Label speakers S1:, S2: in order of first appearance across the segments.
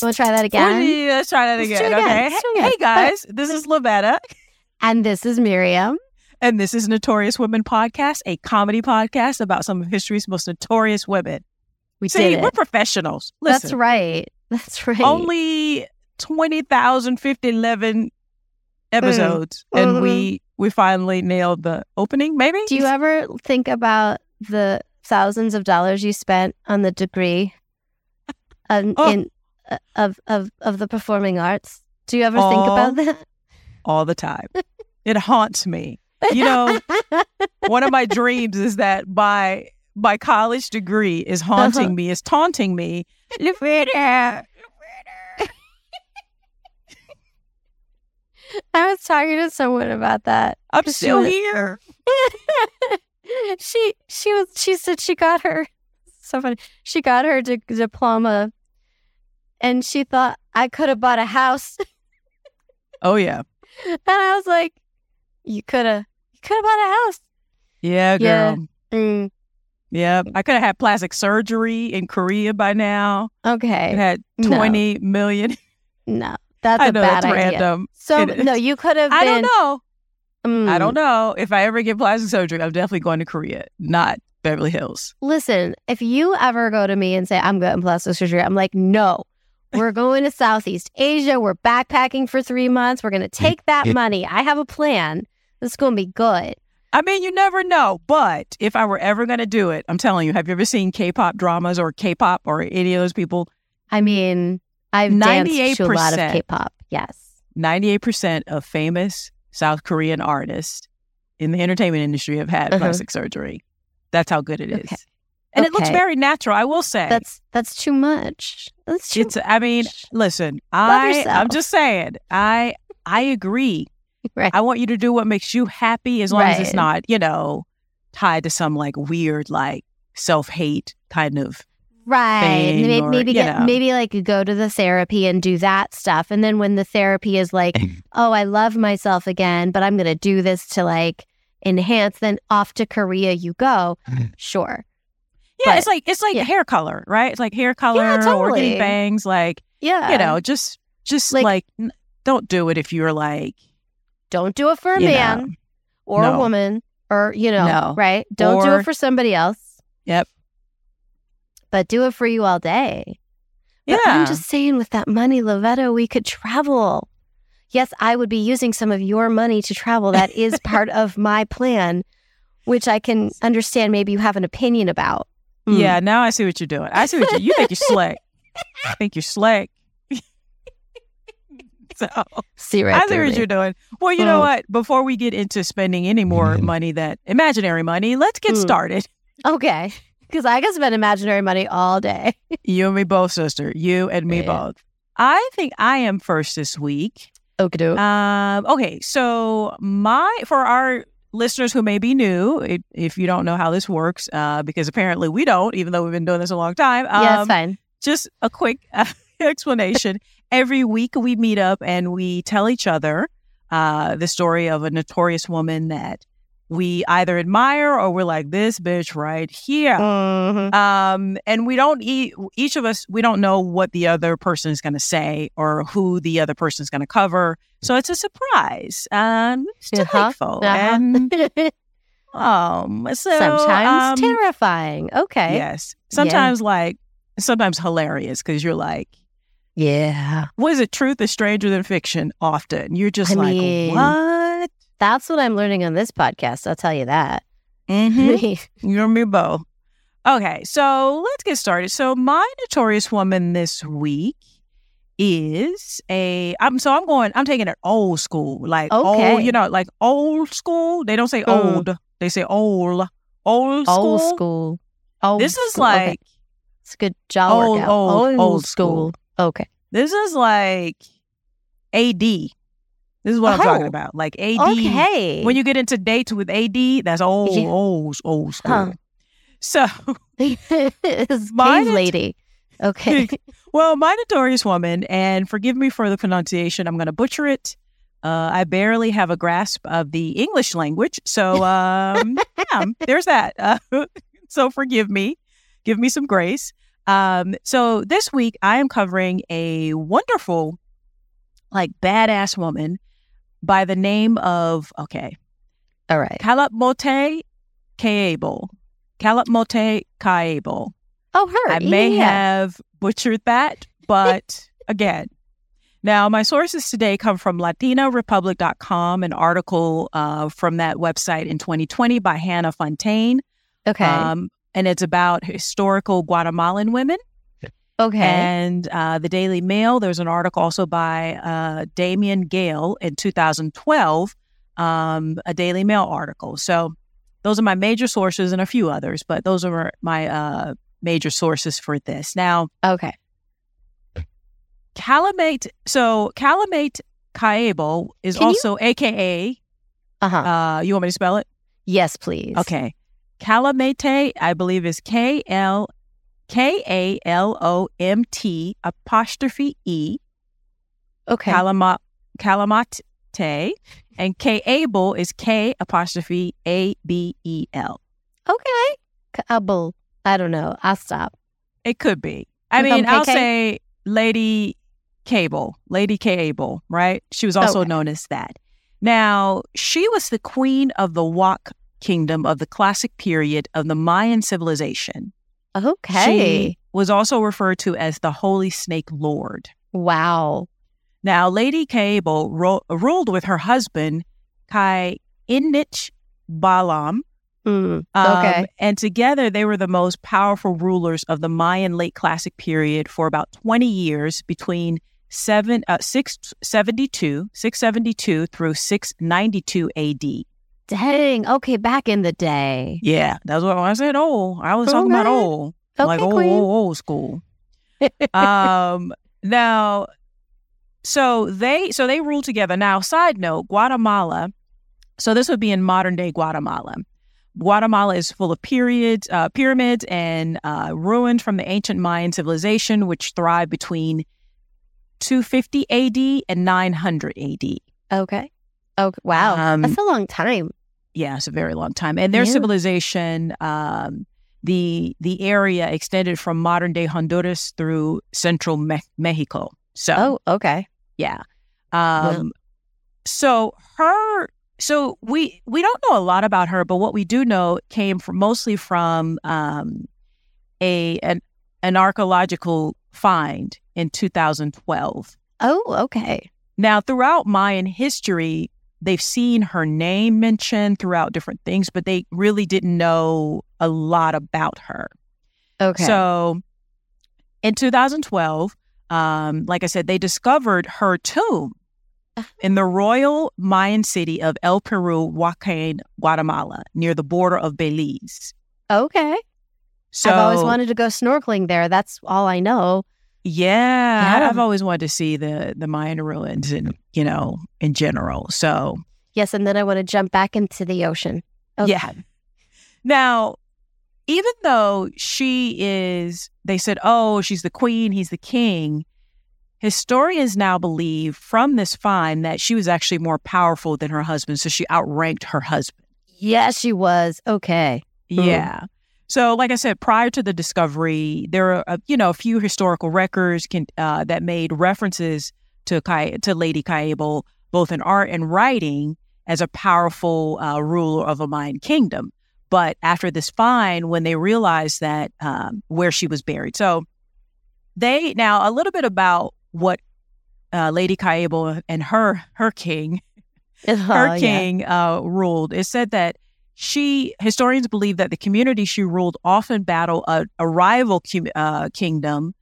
S1: To try that again?
S2: Yeah, let's try that again.
S1: try it again.
S2: Okay. Hey, hey, guys, this is Lavetta,
S1: And this is Miriam.
S2: and this is Notorious Women Podcast, a comedy podcast about some of history's most notorious women.
S1: We
S2: See, we're professionals. Listen,
S1: That's right. That's right.
S2: only 20,011 episodes, and
S1: Mhm.
S2: we we finally nailed the opening, maybe?
S1: Do you ever think about the thousands of dollars you spent on the degree um,
S2: Oh.
S1: in uh, of of of the performing arts? Do you ever think
S2: Oh.
S1: about that?
S2: All the time. it haunts me. You know, one of my dreams is that my my college degree is haunting
S1: Uh-huh.
S2: me, is taunting me.
S1: I was talking to someone about that.
S2: I'm still
S1: was-
S2: here.
S1: she she was she said she got her so funny. She got her di- diploma, and she thought I could have bought a house,
S2: Oh yeah.
S1: and I was like, "You could have, you could have bought a house."
S2: Yeah,
S1: Yeah.
S2: girl.
S1: Mm,
S2: Yeah. I could have had plastic surgery in Korea by now.
S1: Okay,
S2: had
S1: No.
S2: 20 million.
S1: no, that's
S2: I
S1: a
S2: know
S1: bad
S2: that's
S1: idea.
S2: random.
S1: So
S2: It is.
S1: no, you could have been.
S2: I don't know.
S1: Mm,
S2: I don't know. If I ever get plastic surgery, I'm definitely going to Korea, not Beverly Hills.
S1: Listen, if you ever go to me and say I'm getting plastic surgery, I'm like, no. We're going to Southeast Asia. We're backpacking for three months. We're going to take that money. I have a plan. This is going to be good.
S2: I mean, you never know. But if I were ever going to do it, I'm telling you, have you ever seen K-pop dramas or K-pop or any of those people?
S1: I mean, I've danced to a lot of
S2: 98%.
S1: K-pop. Yes.
S2: 98% of famous South Korean artists in the entertainment industry have had
S1: Uh-huh.
S2: plastic surgery. That's how good it is.
S1: Okay.
S2: And it looks very natural, I will say.
S1: That's that's too much. That's too
S2: it's I mean, listen, I I'm just saying, I I agree.
S1: Right.
S2: I want you to do what makes you happy as long as it's not, you know, tied to some like weird like self-hate kind of
S1: right. Maybe,
S2: or,
S1: maybe get
S2: know.
S1: maybe like go to the therapy and do that stuff, and then when the therapy is like, oh, I love myself again, but I'm going to do this to like enhance. Then off to Korea you go. Mm. Sure.
S2: Yeah,
S1: But-
S2: it's like it's like
S1: yeah.
S2: hair color, right? It's like hair color or
S1: totally.
S2: getting bangs like,
S1: Yeah.
S2: you know, just just
S1: Like-
S2: like, n- don't do it if you're like
S1: don't do it for a man
S2: know.
S1: or a woman or you know,
S2: No.
S1: right? Don't do it for somebody else.
S2: Yep.
S1: But do it for you all day. But
S2: Yeah.
S1: I'm just saying, with that money, Lavetta, we could travel. Yes, I would be using some of your money to travel. That is part of my plan, which I can understand. Maybe you have an opinion about. Mm.
S2: Yeah, now I see what you're doing. I see what you you think you're slick. I think you're slick. so
S1: see right
S2: I see what
S1: me.
S2: you're doing. Well, you know
S1: Mm.
S2: what? Before we get into spending any more
S3: Mhm.
S2: money that imaginary money, let's get
S1: Mm.
S2: started.
S1: Okay, because I can spend imaginary money all day.
S2: You and me both, sister. You and me
S1: Yeah.
S2: both. I think I am first this week.
S1: Okay,
S2: Um, okay, so my for our listeners who may be new, if, if you don't know how this works, uh, because apparently we don't, even though we've been doing this a long time. Um,
S1: yeah, it's fine.
S2: just a quick uh, explanation. Every week we meet up and we tell each other uh, the story of a notorious woman that we either admire or we're like this bitch right here.
S1: Mhm.
S2: Um, and we don't e- each of us we don't know what the other person is going to say or who the other person is going to cover. So it's a surprise. Um, it's
S1: Uh-huh,
S2: delightful
S1: uh-huh.
S2: and um, so
S1: Sometimes
S2: um,
S1: terrifying. Okay.
S2: Yes, sometimes like sometimes hilarious because you're like
S1: Yeah.
S2: what is it? Truth is stranger than fiction. Often you're just
S1: I
S2: like,
S1: mean-
S2: what?
S1: That's what I'm learning on this podcast. I'll tell you that.
S2: Mm-hmm. you and me both. Okay, so let's get started. So my notorious woman this week is a. I'm so I'm going. I'm taking it old school, like
S1: Okay.
S2: old. You know, like old school. They don't say
S1: Mm.
S2: old. They say old. Old school.
S1: Old school. Old
S2: This is
S1: school. Okay.
S2: like
S1: It's a good job
S2: old,
S1: workout.
S2: old, old school.
S1: Okay.
S2: this is like AD. This is what I'm talking
S1: Oh.
S2: about. Like AD.
S1: Okay.
S2: When you get into dates with AD, that's old,
S1: Yeah.
S2: old, old school.
S1: Huh.
S2: So,
S1: cave lady. Okay.
S2: well, my notorious woman, and forgive me for the pronunciation, I'm going to butcher it, Uh, I barely have a grasp of the English language. So, um, yeah, there's that. Uh, so, forgive me. Give me some grace. Um, so, this week I am covering a wonderful, like, badass woman by the name of, okay,
S1: All right.
S2: Kalapmote Kaable. Kalapmote Kaable.
S1: Oh, her.
S2: I may
S1: yeah.
S2: have butchered that, but again. Now, my sources today come from LatinaRepublic.com, an article uh, from that website in 2020 by Hannah Fontaine.
S1: Okay.
S2: Um, and it's about historical Guatemalan women.
S1: Okay.
S2: And uh, the Daily Mail, there's an article also by uh, Damien Gayle in 2012, um, a Daily Mail article. So those are my major sources and a few others, but those are my uh, major sources for this. Now,
S1: okay.
S2: Calamate, so Calamate Kaable is
S1: Can you-
S2: also AKA,
S1: Uh huh.
S2: uh, you want me to spell it?
S1: yes, please.
S2: Okay. Calamate, I believe, is K L K A L O M T apostrophe E.
S1: Okay.
S2: Kalama, Kalamate. And K Able is K apostrophe A B E L.
S1: okay. Kabul. I don't know. I'll stop.
S2: It could be. I mean, I'll say Lady Cable, Lady K Able, right? She was also
S1: Okay.
S2: known as that. Now, she was the queen of the Wak kingdom of the classic period of the Mayan civilization.
S1: Okay.
S2: She was also referred to as the Holy Snake Lord.
S1: wow.
S2: Now, Lady Cable ro- ruled with her husband, Kai Inich Balam.
S1: Mm,
S2: um,
S1: okay.
S2: And together, they were the most powerful rulers of the Mayan late classic period for about 20 years between seven, uh, 672, 672 through 692 AD.
S1: Dang. Okay. Back in the day.
S2: Yeah, that's what I said. Old. I was talking about old.
S1: Okay,
S2: like old,
S1: queen.
S2: old, old school. um now so they so they rule together now side note guatemala so this would be in modern day guatemala guatemala is full of periods uh, pyramids and uh, ruins from the ancient mayan civilization which thrived between 250 ad and 900 ad
S1: Okay. Okay. Wow.
S2: Um,
S1: That's a long time.
S2: Yeah, it's a very long time. And their
S1: Yeah.
S2: civilization, um, the the area extended from modern day Honduras through central Me- Mexico. So
S1: Oh, okay.
S2: yeah, um, so her. So we we don't know a lot about her, but what we do know came from mostly from um, a an an archaeological find in 2012.
S1: Oh, okay.
S2: Now, throughout Mayan history, they've seen her name mentioned throughout different things, but they really didn't know a lot about her.
S1: Okay.
S2: So in 2012, um, like I said, they discovered her tomb in the royal Mayan city of El Peru, Huacán, Guatemala, near the border of Belize.
S1: okay.
S2: So
S1: I've always wanted to go snorkeling there. That's all I know.
S2: Yeah,
S1: Yeah.
S2: I've always wanted to see the the Mayan ruins, and you know, in general. So
S1: Yes, and then I want to jump back into the ocean. Okay.
S2: Yeah. Now, even though she is, they said, oh, she's the queen, he's the king, historians now believe from this find that she was actually more powerful than her husband. So she outranked her husband.
S1: Yes, she was. Okay. Mm.
S2: Yeah. So, like I said, prior to the discovery, there are uh, you know a few historical records can, uh, that made references to Kai, to Lady Kaable, both in art and writing, as a powerful uh, ruler of a Mayan kingdom. But after this find, when they realized that um, where she was buried, so they now a little bit about what uh, Lady Kaable and her her king her
S1: Uh-huh, yeah.
S2: king uh, ruled. It said that she historians believe that the community she ruled often battled a, a rival uh, kingdom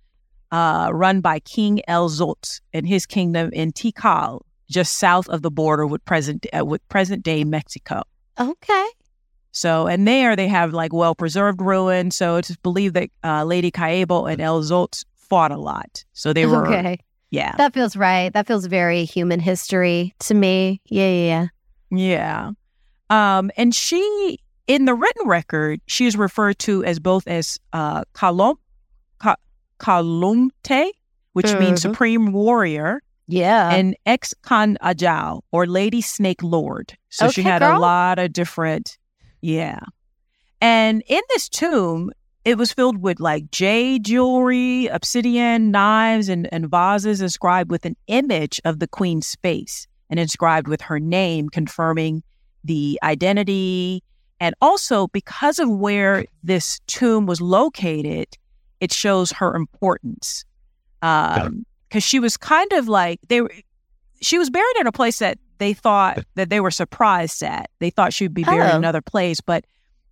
S2: uh, run by King El Zot and his kingdom in Tikal, just south of the border with present uh, with present day Mexico.
S1: Okay.
S2: So, and there they have like well preserved ruins. So it's believed that uh, Lady Kaable and El Zot fought a lot. So they were,
S1: okay.
S2: yeah,
S1: That feels right. That feels very human history to me. Yeah, yeah, yeah.
S2: Yeah. Um, and she, in the written record, she is referred to as both as uh, Kalom, Ka, Kalumte, which means
S1: Mhm.
S2: supreme warrior,
S1: Yeah.
S2: and Ix Kan Ajaw or Lady Snake Lord. So she had
S1: girl.
S2: a lot of different, yeah. And in this tomb, it was filled with like jade jewelry, obsidian, knives, and, and vases inscribed with an image of the queen's face and inscribed with her name, confirming the identity. And also, because of where this tomb was located, it shows her importance. Um, because she was kind of like they were she was buried in a place that they thought that they were surprised at. They thought she'd be buried in
S1: Oh.
S2: another place, but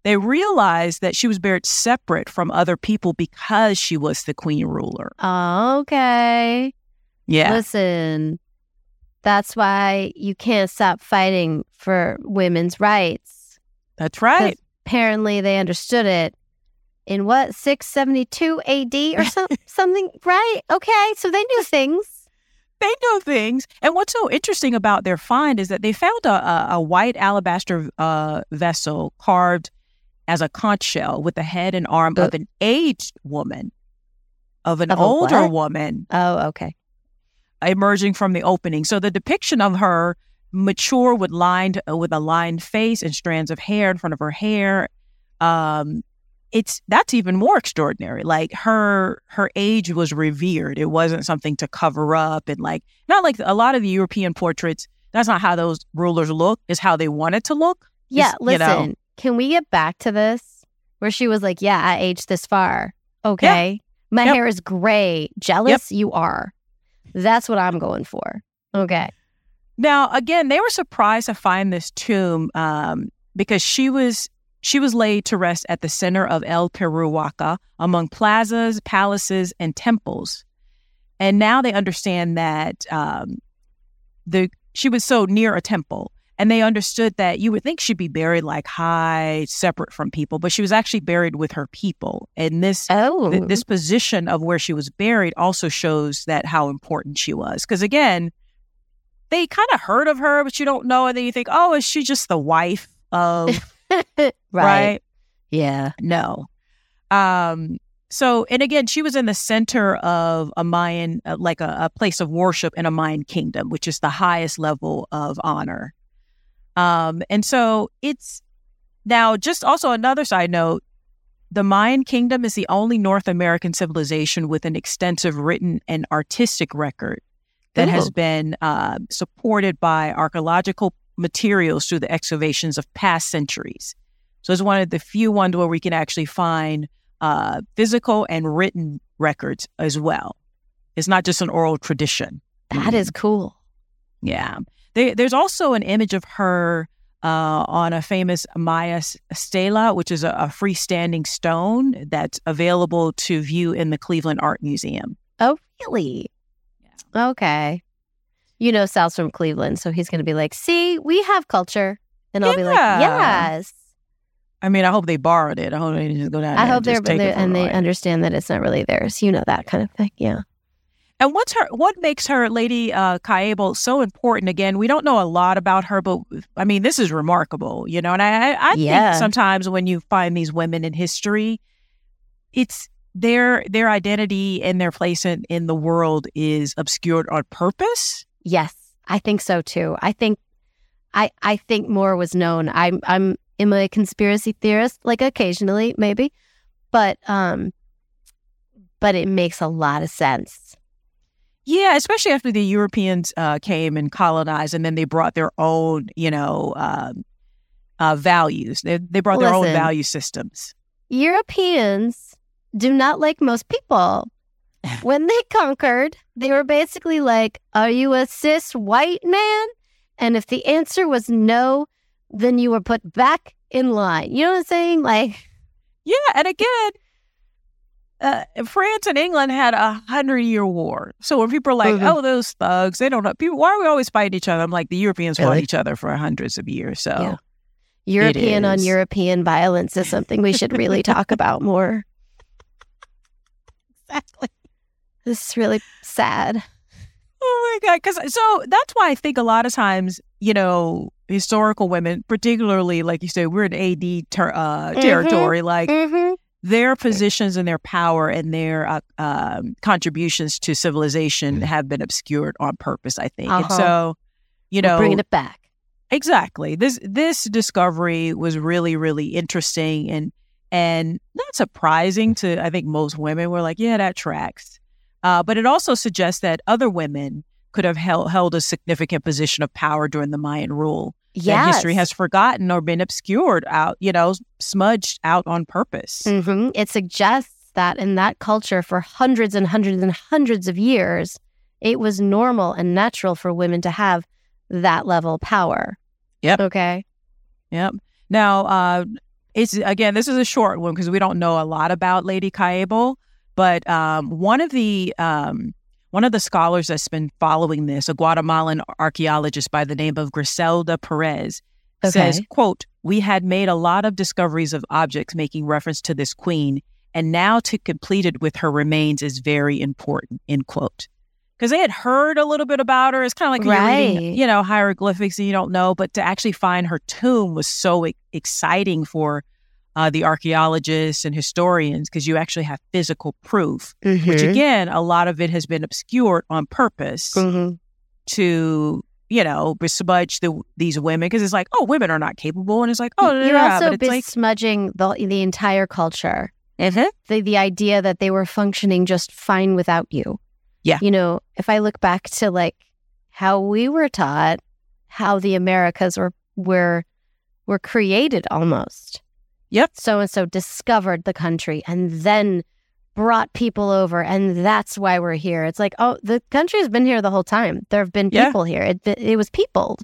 S2: they realized that she was buried separate from other people because she was the queen ruler.
S1: okay.
S2: Yeah.
S1: Listen, that's why you can't stop fighting for women's rights.
S2: That's right.
S1: Apparently, they understood it in what, 672 AD or some, something, right? Okay. So they knew things.
S2: They know things. And what's so interesting about their find is that they found a, a, a white alabaster uh, vessel carved as a conch shell with the head and arm
S1: Uh,
S2: of an aged woman, of an
S1: Of
S2: older
S1: what?
S2: woman.
S1: Oh, okay.
S2: Emerging from the opening. So the depiction of her mature with lined uh, with a lined face and strands of hair in front of her hair, um, it's that's even more extraordinary. Like her her age was revered. It wasn't something to cover up and like not like a lot of the European portraits. That's not how those rulers look. Is how they wanted to look.
S1: Yeah.
S2: You
S1: Listen,
S2: know.
S1: can we get back to this where she was like, Yeah, I aged this far. Okay. My
S2: Yep.
S1: hair is gray. Jealous? You are. That's what I'm going for. Okay.
S2: Now, again, they were surprised to find this tomb um, because she was she was laid to rest at the center of El Peruwaka among plazas, palaces, and temples. And now they understand that um, the she was so near a temple, and they understood that you would think she'd be buried like high, separate from people, but she was actually buried with her people. And this
S1: Oh.
S2: th- this position of where she was buried also shows that how important she was. Because again, they kind of heard of her, but you don't know, and then you think, oh, is she just the wife of
S1: right.
S2: right?
S1: Yeah.
S2: No. Um. So, and again, she was in the center of a Mayan, uh, like a, a place of worship in a Mayan kingdom, which is the highest level of honor. Um, and so it's now just also another side note the Mayan kingdom is the only North American civilization with an extensive written and artistic record that has been uh, supported by archaeological materials through the excavations of past centuries. So it's one of the few ones where we can actually find uh, physical and written records as well. It's not just an oral tradition.
S1: That is cool.
S2: Yeah. There, there's also an image of her uh, on a famous Maya stela, which is a, a freestanding stone that's available to view in the Cleveland Art Museum.
S1: Oh, really? Okay. You know, Sal's from Cleveland, so he's going to be like, see, we have culture. And I'll be like, yes.
S2: I mean, I hope they borrowed it. I hope they just go down.
S1: I hope they're,
S2: take
S1: they
S2: it
S1: and they understand that it's not really theirs. You know, that kind of thing. Yeah.
S2: And what's her? What makes her Lady uh, so important? Again, we don't know a lot about her, but I mean, this is remarkable, you know. And I, I, I
S1: Yeah.
S2: think sometimes when you find these women in history, it's their their identity and their place in, in the world is obscured on purpose.
S1: Yes, I think so too. I think, I I think more was known. I'm I'm am a conspiracy theorist, like occasionally maybe, but um, but it makes a lot of sense.
S2: Yeah, especially after the Europeans uh, came and colonized, and then they brought their own, you know, um, uh, values. They they brought their own value systems.
S1: Europeans do not like most people. when they conquered, they were basically like, Are you a cis white man? And if the answer was no, then you were put back in line. You know what I'm saying? Like,
S2: Yeah, and again, uh, France and England had a hundred year war. So when people are like,
S1: Mhm.
S2: "Oh, those thugs," they don't know. People, why are we always fighting each other? I'm like, the Europeans fought each other for hundreds of years. So
S1: Yeah. European on. European violence is something we should really talk about more.
S2: exactly.
S1: This is really sad.
S2: Oh my god! Because so that's why I think a lot of times, you know, historical women, particularly like you said, we're in AD ter- uh,
S1: Mhm.
S2: territory. Like
S1: Mm-hmm.
S2: Their positions and their power and their uh, um, contributions to civilization have been obscured on purpose. I think, and
S1: Uh-huh.
S2: so you
S1: We're
S2: know,
S1: bringing it back.
S2: Exactly. This this discovery was really really interesting and and not surprising to I think most women were like, yeah, that tracks. Uh, but it also suggests that other women could have held held a significant position of power during the Mayan rule that history has forgotten or been obscured out, you know, smudged out on purpose.
S1: hmm It suggests that in that culture for hundreds and hundreds and hundreds of years, it was normal and natural for women to have that level of power.
S2: Yep.
S1: Okay.
S2: Yep. Now, uh, it's again, this is a short one because we don't know a lot about Lady Kaebo, but um, one of the um, one of the scholars that's been following this, a Guatemalan archaeologist by the name of Griselda Perez, says, "quote We had made a lot of discoveries of objects making reference to this queen, and now to complete it with her remains is very important." End quote. Because they had heard a little bit about her. It's kind of like when you're reading, you know, hieroglyphics and you don't know, but to actually find her tomb was so e- exciting for uh, the archaeologists and historians because you actually have physical proof, which
S1: Mhm.
S2: again, a lot of it has been obscured on purpose
S1: Mhm.
S2: to, you know, besmudge the, these women because it's like, oh, women are not capable. And it's like, oh,
S1: You're
S2: yeah,
S1: also
S2: but it's like,
S1: besmudging the the entire culture.
S2: Mhm.
S1: The the idea that they were functioning just fine without you.
S2: Yeah.
S1: You know, if I look back to like how we were taught, how the Americas were were were created almost.
S2: Yep.
S1: So and so discovered the country and then brought people over and that's why we're here. It's like, oh, the country has been here the whole time. There have been
S2: Yeah.
S1: people here. It it was peopled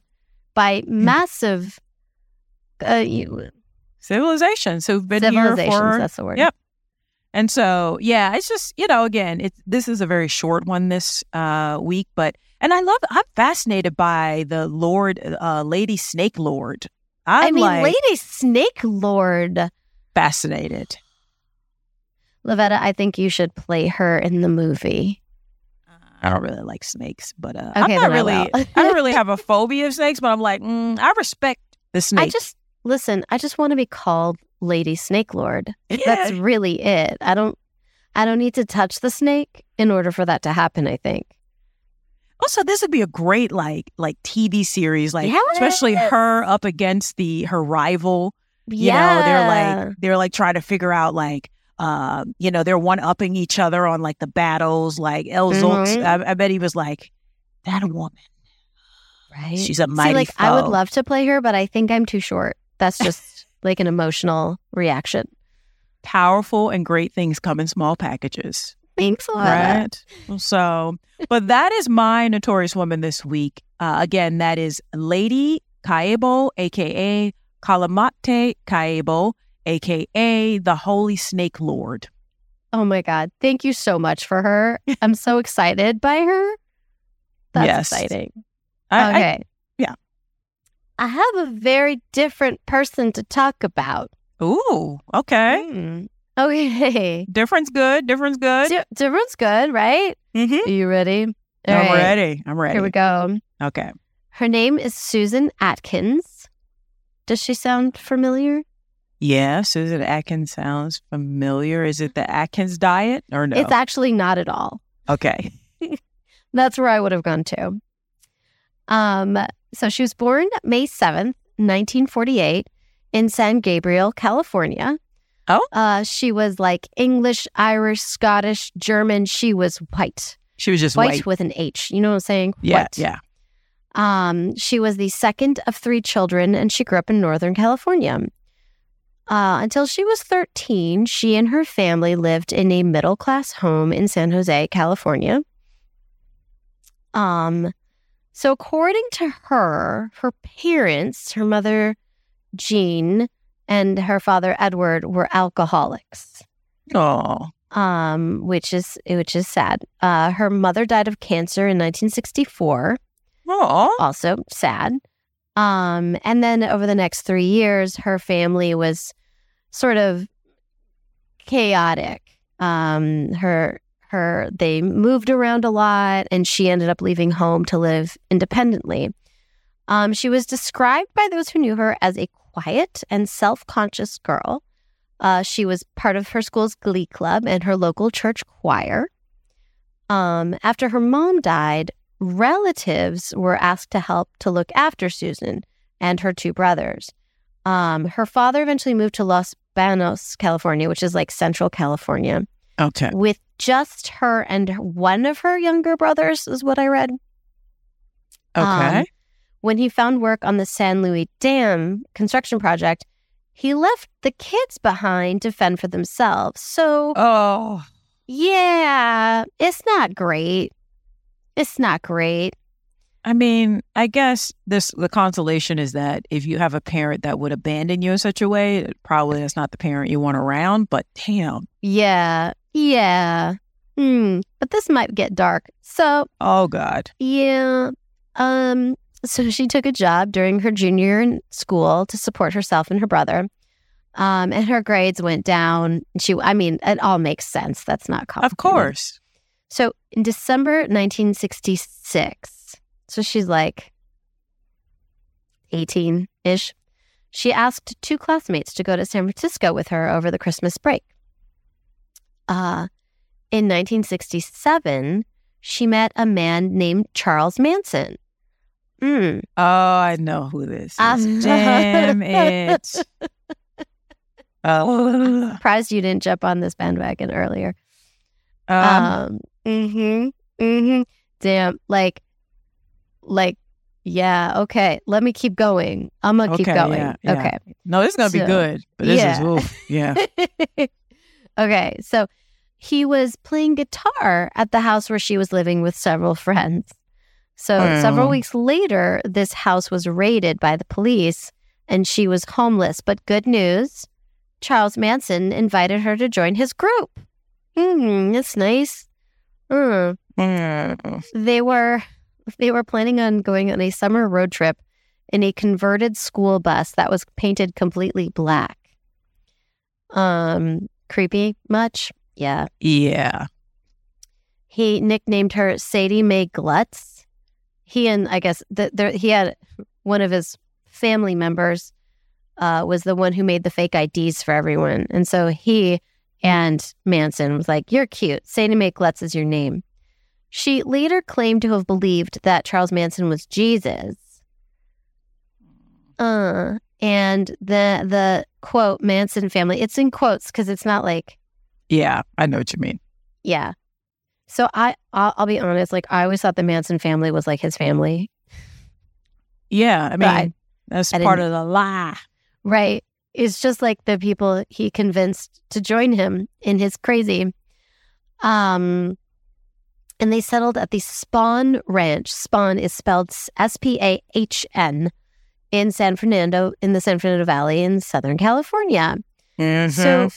S1: by massive uh, you-
S2: civilizations who've been here
S1: civilizations.
S2: for
S1: that's the word.
S2: Yep. And so, yeah, it's just you know, again, it's this is a very short one this uh, week, but and I love. I'm fascinated by the Lord, uh, Lady Snake Lord. I'm
S1: I mean,
S2: like
S1: Lady Snake Lord.
S2: fascinated.
S1: Lavetta, I think you should play her in the movie.
S2: I don't really like snakes, but uh, I'm not
S1: then I
S2: don't really have a phobia of snakes, but I'm like, mm, I respect the snake.
S1: I just listen. I just want to be called Lady Snake Lord.
S2: yeah.
S1: That's really it. I don't. I don't need to touch the snake in order for that to happen. I think.
S2: Also, this would be a great like like TV series, like especially her up against the her rival. you
S1: yeah,
S2: know they're like they're like trying to figure out like uh, you know they're one upping each other on like the battles like El
S1: Mhm.
S2: I, I bet he was like that woman
S1: right.
S2: she's a
S1: See,
S2: mighty
S1: like I would love to play her, but I think I'm too short. That's just like an emotional reaction.
S2: powerful and great things come in small packages
S1: Thanks a lot.
S2: right so but that is my notorious woman this week uh, again that is Lady Kaebo aka Kalamate Kaebo aka the Holy Snake Lord
S1: Oh my God. Thank you so much for her. I'm so excited by her. That's
S2: Yes.
S1: exciting.
S2: I- I-
S1: okay.
S2: yeah.
S1: I have a very different person to talk about.
S2: ooh okay
S1: Mm. Okay.
S2: Difference good. Difference good.
S1: Di- different's good, right?
S2: Mm-hmm.
S1: Are you ready? All
S2: I'm
S1: right.
S2: ready. I'm ready.
S1: Here we go.
S2: Okay.
S1: Her name is Susan Atkins. Does she sound familiar?
S2: Yeah, Susan Atkins sounds familiar. Is it the Atkins diet or no?
S1: It's actually not at all.
S2: okay.
S1: That's where I would have gone to. Um, so she was born May 7th, 1948, in San Gabriel, California.
S2: Oh.
S1: Uh, she was like English, Irish, Scottish, German. She was white.
S2: She was just
S1: White
S2: white.
S1: with an H. You know what I'm saying?
S2: Yeah,
S1: White.
S2: yeah.
S1: Um, she was the second of three children, and she grew up in Northern California. Uh, until she was 13, she and her family lived in a middle class home in San Jose, California. Um, so, according to her, her parents, her mother, Jean, and her father, Edward, were alcoholics
S2: Oh,
S1: um, which is which is sad. Uh, her mother died of cancer in 1964.
S2: oh,
S1: Also sad. Um, and then over the next three years, her family was sort of chaotic. Um, her her they moved around a lot, and she ended up leaving home to live independently. Um, she was described by those who knew her as a quiet and self conscious girl. Uh, she was part of her school's glee club and her local church choir. Um, after her mom died, relatives were asked to help to look after Susan and her two brothers. Um, her father eventually moved to Los Banos, California, which is like central California,
S2: Okay.
S1: with just her and one of her younger brothers, is what I read.
S2: Okay.
S1: Um, when he found work on the San Luis Dam construction project, he left the kids behind to fend for themselves. So,
S2: oh,
S1: yeah, it's not great. It's not great.
S2: I mean, I guess this the consolation is that if you have a parent that would abandon you in such a way, it probably is not the parent you want around. But damn,
S1: Yeah, yeah. Hmm. But this might get dark. So,
S2: oh god,
S1: yeah. Um. So she took a job during her junior year in school to support herself and her brother. Um, and her grades went down. She, I mean, it all makes sense. That's not
S2: of course.
S1: So in December 1966, so she's like 18 ish, she asked two classmates to go to San Francisco with her over the Christmas break. Uh, in 1967, she met a man named Charles Manson. Mm.
S2: Oh, I know who this is. Damn it. Oh.
S1: Surprised you didn't jump on this bandwagon earlier.
S2: Um,
S1: Um, mm-hmm, mm-hmm. Damn, like, like, yeah, okay. Let me keep going. I'm gonna keep going.
S2: yeah, yeah.
S1: Okay.
S2: no, this is gonna be good. But this
S1: yeah.
S2: is oof, yeah.
S1: okay, so he was playing guitar at the house where she was living with several friends. So several
S2: Oh.
S1: weeks later, this house was raided by the police and she was homeless. But good news Charles Manson invited her to join his group. Hmm, that's nice.
S2: Mm.
S1: they were they were planning on going on a summer road trip in a converted school bus that was painted completely black. Um, creepy much? Yeah.
S2: Yeah.
S1: He nicknamed her Sadie Mae Glutz. He and I guess the, there he had one of his family members uh, was the one who made the fake IDs for everyone, and so he and Manson was like, "You're cute. Sadie Mae Glutz is your name." She later claimed to have believed that Charles Manson was Jesus. Uh, and the the quote Manson family. It's in quotes because it's not like
S2: Yeah. I know what you mean.
S1: yeah. So I I'll, I'll be honest. Like I always thought the Manson family was like his family,
S2: Yeah. I mean,
S1: I-
S2: that's
S1: I
S2: part of the lie.
S1: right? It's just like the people he convinced to join him in his crazy. Um, and they settled at the Spahn Ranch. Spahn is spelled S P A H N in San Fernando, in the San Fernando Valley in Southern California.
S2: Mm-hmm.
S1: So,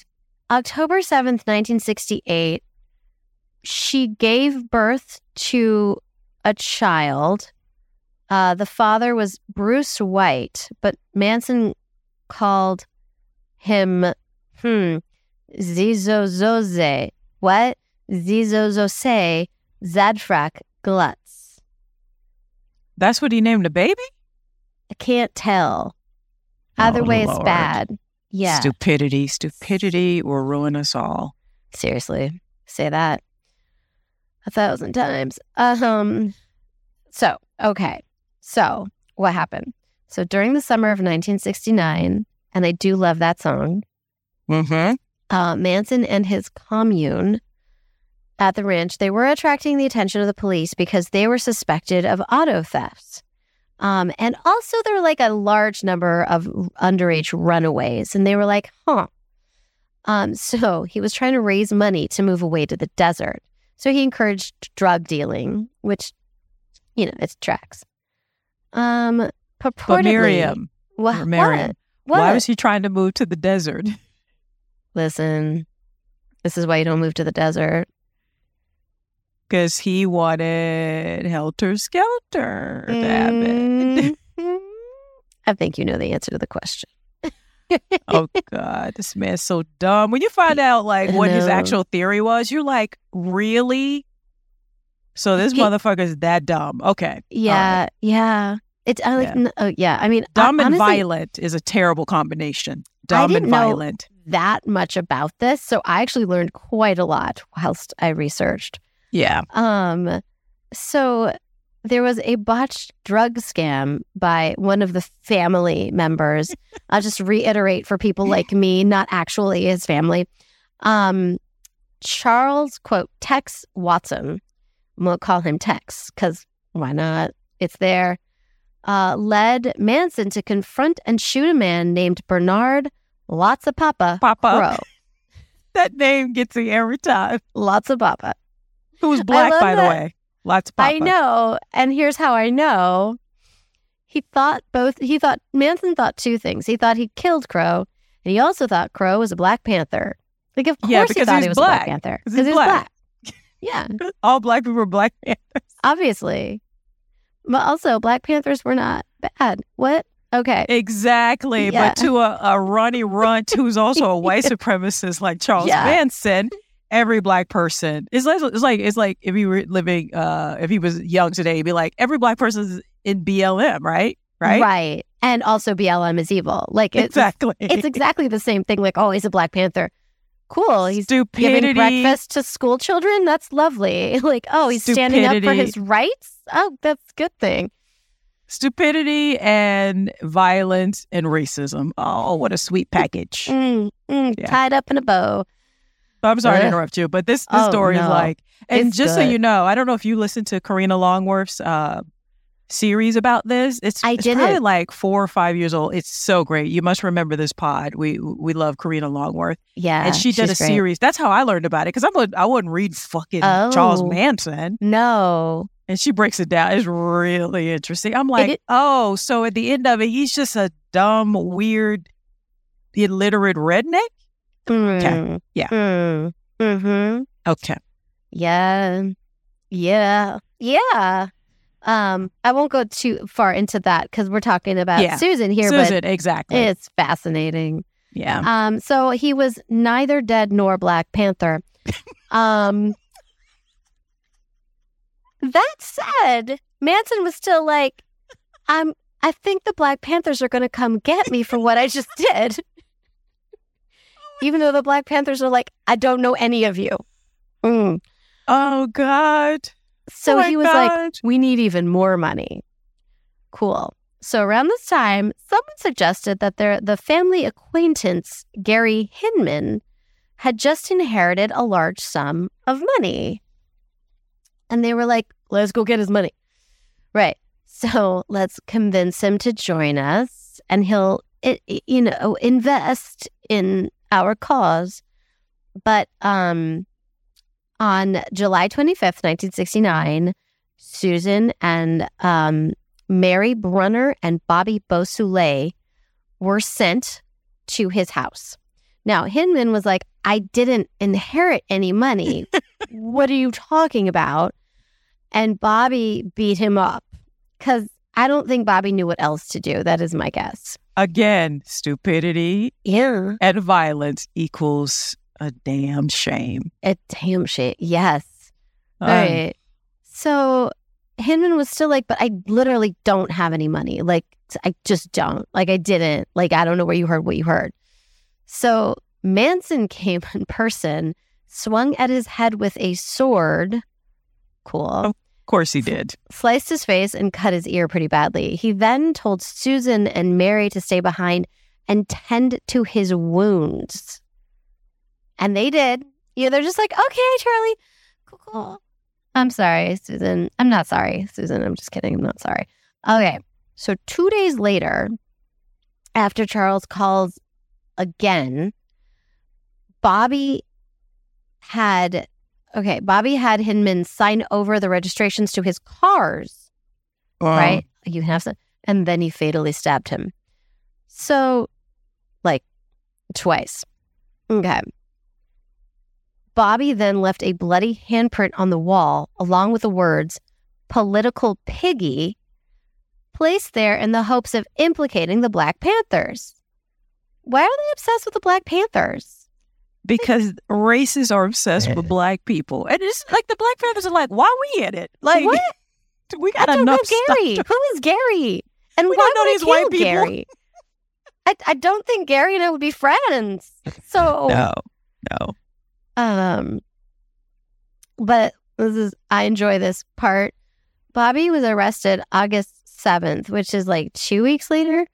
S1: October 7th, 1968, she gave birth to a child. Uh, the father was Bruce White, but Manson called him, hmm, Zezozose. What? Zezozose Zadfrack Glutz.
S2: that's what he named the baby?
S1: I can't tell. Either
S2: Oh,
S1: way, it's bad. Yeah.
S2: Stupidity. Stupidity will ruin us all.
S1: Seriously, say that a thousand times. Um, so okay, so what happened? So during the summer of 1969, and I do love that song.
S2: Mm-hmm.
S1: Uh, Manson and his commune at the ranch they were attracting the attention of the police because they were suspected of auto thefts. Um, and also there were like a large number of underage runaways, and they were like, huh. Um, so he was trying to raise money to move away to the desert. So he encouraged drug dealing, which, you know, it's tracks. Um, purportedly,
S2: But Miriam,
S1: what,
S2: or Miriam,
S1: what?
S2: why was he trying to move to the desert?
S1: Listen, this is why you don't move to the desert.
S2: Because he wanted helter skelter.
S1: Mhm. I think you know the answer to the question.
S2: Oh God, this man's so dumb. When you find out like what his actual theory was, you're like, really? So this
S1: He-
S2: motherfucker is that dumb. Okay. All right.
S1: Yeah, yeah. It's I like
S2: Yeah.
S1: n- oh, yeah. I mean,
S2: Dumb
S1: I,
S2: and
S1: honestly,
S2: violent is a terrible combination.
S1: I
S2: Dumb and violent.
S1: that much about this. So I actually learned quite a lot whilst I researched.
S2: Yeah.
S1: Um, so there was a botched drug scam by one of the family members. I'll just reiterate for people like me, not actually his family. Um, Charles, quote, Tex Watson, we'll call him Tex because why not? It's there. Uh, led Manson to confront and shoot a man named Bernard Lots of Papa
S2: Papa. That name gets me every time.
S1: Lots of Papa.
S2: Who's black, by the way? Lots of.
S1: I know. And here's how I know. He thought both, he thought, Manson thought two things. He thought he killed Crowe, and he also thought Crowe was a Black Panther. Like, of course
S2: Yeah,
S1: he thought he was a
S2: black.
S1: Panther. Because
S2: he's
S1: he's
S2: black.
S1: black. Yeah,
S2: All black people were black Panthers.
S1: obviously. But also, Black Panthers were not bad. What? Okay.
S2: Exactly.
S1: Yeah.
S2: But to a, a Ronnie Runt who's also a white supremacist like Charles
S1: Yeah.
S2: Manson, every black person it's like it's like it's like if he were living uh if he was young today, he'd be like every black person is in BLM, right? Right?
S1: Right. And also, BLM is evil. Like, it's,
S2: Exactly.
S1: it's exactly the same thing. Like, oh, he's a Black Panther. Cool. He's
S2: stupidity.
S1: giving breakfast to school children. That's lovely. Like, oh, he's standing up for his rights. Oh, that's a good thing.
S2: Stupidity and violence and racism. Oh, what a sweet package.
S1: Mm, mm,
S2: Yeah.
S1: Tied up in a bow.
S2: I'm sorry to interrupt you, but this this
S1: Oh,
S2: story is like, and
S1: It's
S2: just so you know, I don't know if you listened to Karina Longworth's uh, series about this. It's,
S1: I
S2: it's probably
S1: didn't.
S2: like four or five years old. It's so great. You must remember this pod. We we love Karina Longworth,
S1: Yeah.
S2: and she did a
S1: great.
S2: series. That's how I learned about it because I would I wouldn't read fucking Charles
S1: Oh.
S2: Manson,
S1: No.
S2: and she breaks it down. It's really interesting. I'm like,
S1: It-
S2: oh, so at the end of it, he's just a dumb, weird, illiterate redneck.
S1: Mm,
S2: Yeah.
S1: Mm, hmm
S2: Okay.
S1: Yeah. Yeah. Yeah. Um, I won't go too far into that because we're talking about
S2: Yeah.
S1: Susan here,
S2: Susan, exactly.
S1: it's fascinating.
S2: yeah.
S1: Um, so he was neither dead nor Black Panther. um, that said, Manson was still like, "I'm. I think the Black Panthers are going to come get me for what I just did." Even though the Black Panthers are like, "I don't know any of you." Mm.
S2: Oh God.
S1: So
S2: Oh
S1: he was like, we need even more money. Cool. So around this time, someone suggested that their the family acquaintance Gary Hinman had just inherited a large sum of money. And they were like, let's go get his money. Right. So let's convince him to join us and he'll you know invest in our cause. But um on July 25th, 1969, Susan and um, Mary Brunner and Bobby Beausoleil were sent to his house. Now, Hinman was like, I didn't inherit any money. what are you talking about? And Bobby beat him up because I don't think Bobby knew what else to do. That is my guess.
S2: Again, stupidity
S1: Yeah.
S2: and violence equals a damn shame.
S1: A damn shit. Yes.
S2: Um,
S1: Right. So Hinman was still like, but I literally don't have any money. Like, I just don't. Like, I didn't. Like, I don't know where you heard what you heard. So Manson came in person, swung at his head with a sword. Cool.
S2: Of course he did.
S1: Sliced his face and cut his ear pretty badly. He then told Susan and Mary to stay behind and tend to his wounds. And they did. Yeah, they're just like, okay, Charlie. Cool, cool. I'm sorry, Susan. I'm not sorry, Susan. I'm just kidding. I'm not sorry. Okay. So two days later, after Charles calls again, Bobby had okay, Bobby had Hinman sign over the registrations to his cars
S2: Um,
S1: right? You can have some. And then he fatally stabbed him. So, like, twice. Okay. Bobby then left a bloody handprint on the wall along with the words political piggy placed there in the hopes of implicating the Black Panthers. Why are they obsessed with the Black Panthers?
S2: Because races are obsessed with black people. And it's like the Black Panthers are like, why we in it? Like,
S1: What?
S2: we
S1: I
S2: got
S1: know
S2: enough stuff.
S1: Gary. Who is Gary? And
S2: We
S1: why
S2: don't know these white people.
S1: Gary? I, I don't think Gary and I would be friends. So
S2: No, no.
S1: Um, but this is I enjoy this part. Bobby was arrested August seventh, which is like two weeks later,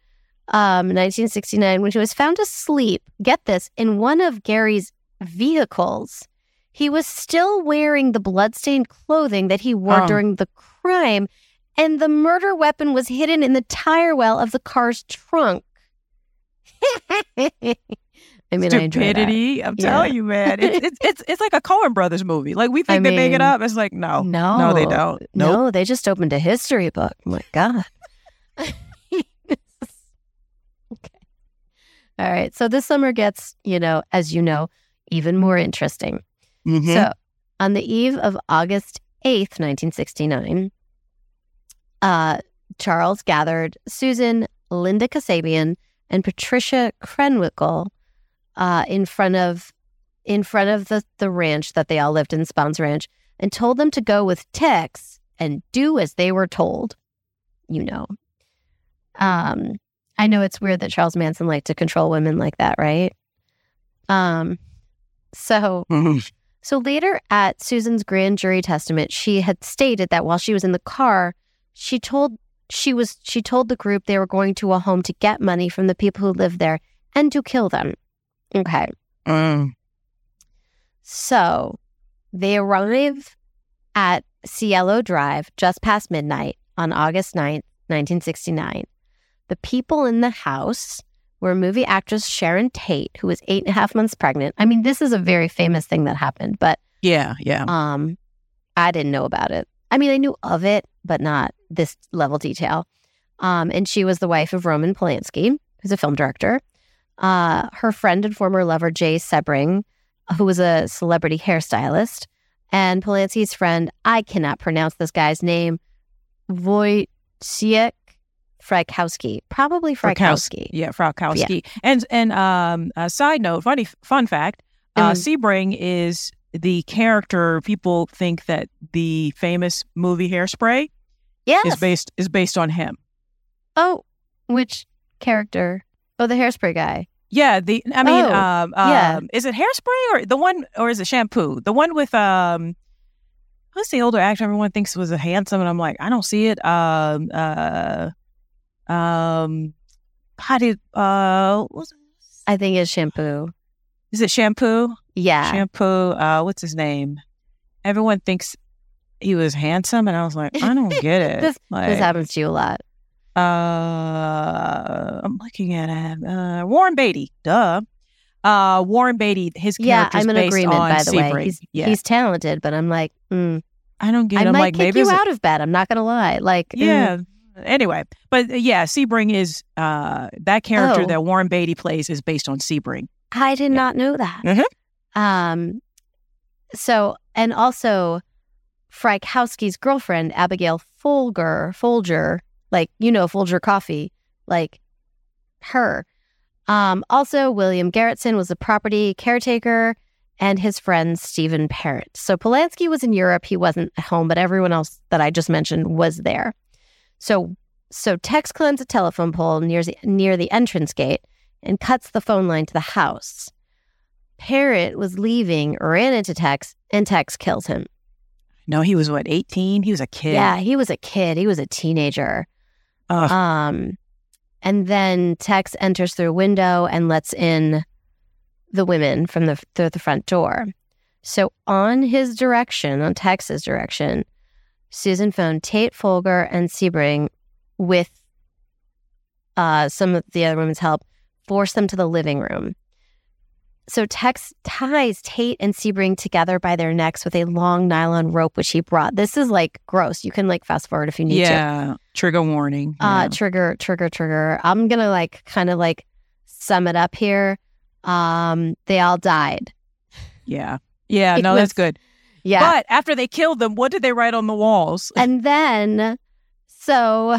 S1: um, 1969, when she was found asleep. Get this in one of Gary's vehicles. He was still wearing the bloodstained clothing that he wore
S2: Oh.
S1: during the crime, and the murder weapon was hidden in the tire well of the car's trunk. I mean, I.
S2: Stupidity. I'm
S1: Yeah.
S2: telling you, man. It's, it's it's it's like a Coen Brothers movie. Like we
S1: I
S2: think they make it up. It's like no,
S1: No,
S2: no, they don't. Nope.
S1: No, they just opened a history book. My God. okay. All right. So this summer gets, you know, as you know, even more interesting.
S2: Mhm.
S1: So on the eve of August 8th, 1969, uh, Charles gathered Susan, Linda Kasabian, and Patricia Krenwinkel uh, in front of in front of the, the ranch that they all lived in, Spahn Ranch, and told them to go with Tex and do as they were told. You know. Um, I know it's weird that Charles Manson liked to control women like that, right? Um, so
S2: Mhm.
S1: so later at Susan's grand jury testament, she had stated that while she was in the car, she told she was she told the group they were going to a home to get money from the people who lived there and to kill them. Okay.
S2: Mm.
S1: So they arrive at Cielo Drive just past midnight on August 9th, 1969. The people in the house were movie actress Sharon Tate, who was eight and a half months pregnant. I mean, this is a very famous thing that happened, but
S2: Yeah, yeah.
S1: um, I didn't know about it. I mean, I knew of it, but not this level detail. Um, and she was the wife of Roman Polanski, who's a film director. Uh, her friend and former lover Jay Sebring, who was a celebrity hairstylist, and Polanski's friend. I cannot pronounce this guy's name. Wojciech Frykowski, probably Frykowski.
S2: Yeah, Frykowski. And and um, a side note, funny fun fact: uh,
S1: Mhm.
S2: Sebring is the character people think that the famous movie Hairspray
S1: Yes.
S2: is based is based on him.
S1: oh, which character? Oh, the hairspray guy.
S2: Yeah, the I mean,
S1: Oh,
S2: um,
S1: yeah.
S2: um, is it Hairspray or the one, or is it Shampoo? The one with um, who's the older actor everyone thinks was a handsome, and I'm like, I don't see it. Um, uh, um, how did uh, what's,
S1: I think it's shampoo.
S2: is it Shampoo?
S1: Yeah.
S2: Shampoo. Uh, what's his name? Everyone thinks he was handsome, and I was like, I don't get it.
S1: This-
S2: like,
S1: this happens to you a lot.
S2: uh, I'm looking at him. Uh, Warren Beatty. Duh. Uh, Warren Beatty. His
S1: character
S2: Yeah,
S1: I'm in
S2: based
S1: agreement.
S2: on
S1: By the way, he's
S2: yeah,
S1: he's talented, but I'm like, mm,
S2: I don't get.
S1: I
S2: it. I'm
S1: might
S2: like
S1: kick
S2: maybe
S1: you
S2: it's a-
S1: out of bed. I'm not gonna lie. Like, mm,
S2: yeah. Anyway, but uh, yeah, Sebring is uh that character
S1: Oh.
S2: that Warren Beatty plays is based on Sebring.
S1: I did
S2: Yeah.
S1: not know that.
S2: Mhm.
S1: Um, so and also, Frykowski's girlfriend Abigail Folger, Folger, like you know Folger Coffee, like her. Um, also, William Garretson was the property caretaker, and his friend Stephen Parrott. So Polanski was in Europe; he wasn't at home, but everyone else that I just mentioned was there. So, so Tex climbs a telephone pole near the near the entrance gate and cuts the phone line to the house. Parrot was leaving, ran into Tex, and Tex kills him.
S2: No, he was what 18. He was a kid.
S1: Yeah, he was a kid. He was a teenager.
S2: Ugh.
S1: Um, and then Tex enters through a window and lets in the women from the through the front door. So on his direction, on Tex's direction, Susan phoned Tate Folger and Sebring with uh, some of the other women's help, forced them to the living room. So Tex ties Tate and Sebring together by their necks with a long nylon rope, which he brought. This is like gross. You can like fast forward if you need to
S2: yeah. Trigger warning.
S1: uh
S2: Yeah.
S1: trigger trigger trigger i'm gonna like kind of like sum it up here um they all died
S2: yeah. Yeah.
S1: it
S2: No, that's good.
S1: Yeah.
S2: But after they killed them, what did they write on the walls?
S1: and then so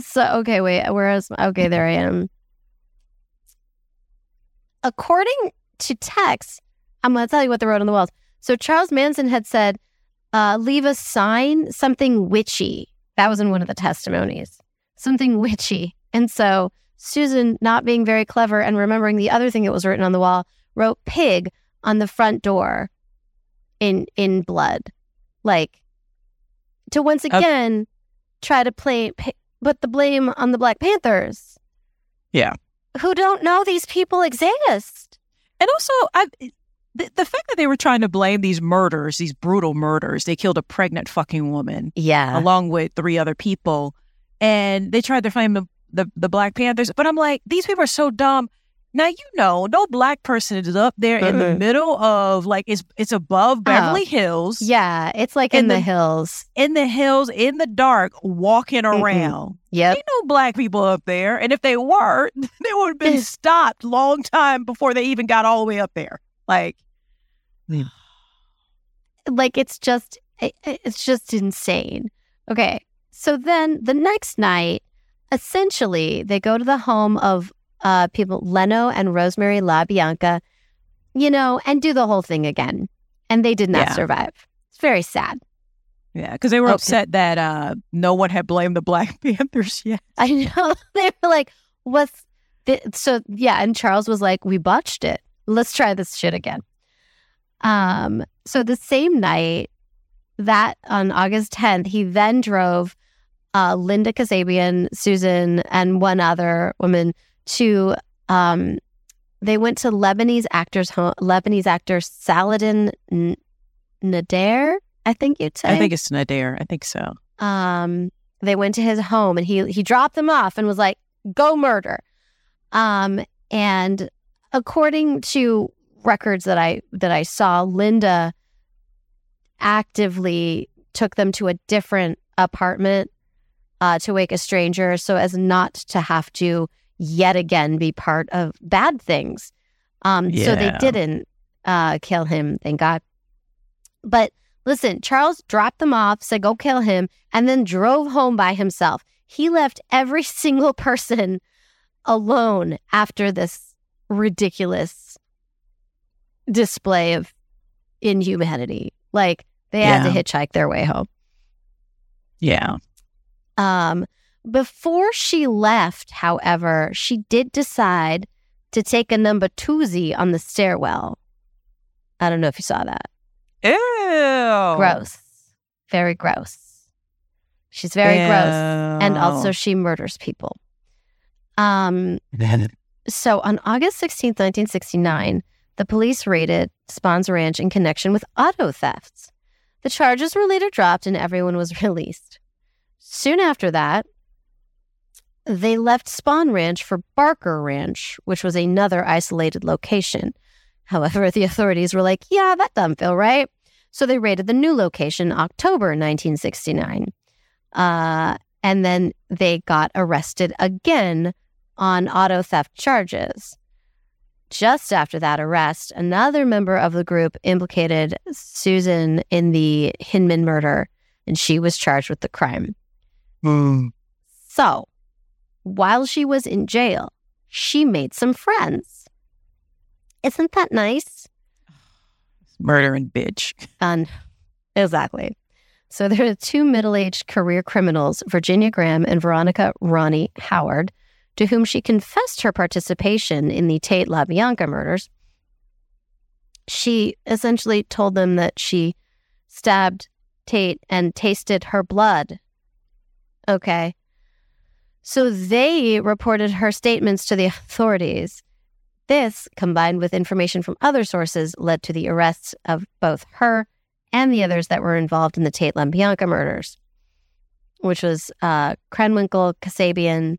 S1: so okay wait where is okay there i am. According to Tex, i'm gonna tell you what they wrote on the walls. So charles manson had said uh leave a sign something witchy. That was in one of the testimonies. Something witchy. And so Susan, not being very clever and remembering the other thing that was written on the wall, wrote pig on the front door in in blood. Like to once again try to play put the blame on the Black Panthers.
S2: Yeah.
S1: Who don't know these people exist.
S2: And also I the, the fact that they were trying to blame these murders, these brutal murders, they killed a pregnant fucking woman.
S1: Yeah.
S2: Along with three other people. And they tried to blame the, the, the Black Panthers. But I'm like, these people are so dumb. Now you know, no black person is up there in the uh-huh. middle of like it's it's above oh. Beverly oh. Hills.
S1: Yeah, it's like in, in the, the, hills,
S2: in the hills, in the dark, walking around.
S1: Yeah,
S2: ain't no black people up there, and if they were, they would have been stopped long time before they even got all the way up there. Like,
S1: like it's just it's just insane. Okay, so then the next night, essentially, they go to the home of uh, people, Leno and Rosemary LaBianca, you know, and do the whole thing again. And they did not yeah. survive. It's very sad.
S2: Yeah, because they were okay. upset that uh, no one had blamed the Black Panthers yet.
S1: I know. they were like, what's th-? so yeah, and Charles was like, We botched it. Let's try this shit again. Um, so the same night, that on August 10th, he then drove uh, Linda Kasabian, Susan, and one other woman to um, they went to Lebanese actors home, Lebanese actor Saladin N- Nader, I think you'd say.
S2: I think it's Nader. I think so.
S1: Um, they went to his home and he he dropped them off and was like, "Go murder." Um, and according to records that I that I saw, Linda actively took them to a different apartment uh, to wake a stranger so as not to have to yet again be part of bad things. Um, yeah. So they didn't uh, kill him, thank God. But listen, Charles dropped them off, said, go kill him, and then drove home by himself. He left every single person alone after this ridiculous display of inhumanity. Like they yeah. had to hitchhike their way home.
S2: Yeah.
S1: Um, before she left, however, she did decide to take a number twosie on the stairwell. I don't know if you saw that.
S2: Ew.
S1: Gross. Very gross. She's very Ew. gross. And also she murders people. Um so on August 16th, 1969, the police raided Spahn's ranch in connection with auto thefts. The charges were later dropped and everyone was released. Soon after that, they left Spahn Ranch for Barker Ranch, which was another isolated location. However, the authorities were like, yeah, that doesn't feel right. So they raided the new location October 1969. Uh, and then they got arrested again on auto theft charges. Just after that arrest, another member of the group implicated Susan in the Hinman murder, and she was charged with the crime. Mm. So while she was in jail, she made some friends. Isn't that nice?
S2: Murdering bitch.
S1: And exactly. So there are two middle aged career criminals, Virginia Graham and Veronica Ronnie Howard, to whom she confessed her participation in the Tate LaBianca murders. She essentially told them that she stabbed Tate and tasted her blood. Okay. So they reported her statements to the authorities. This, combined with information from other sources, led to the arrests of both her and the others that were involved in the Tate LaBianca murders, which was uh, Krenwinkel, Kasabian,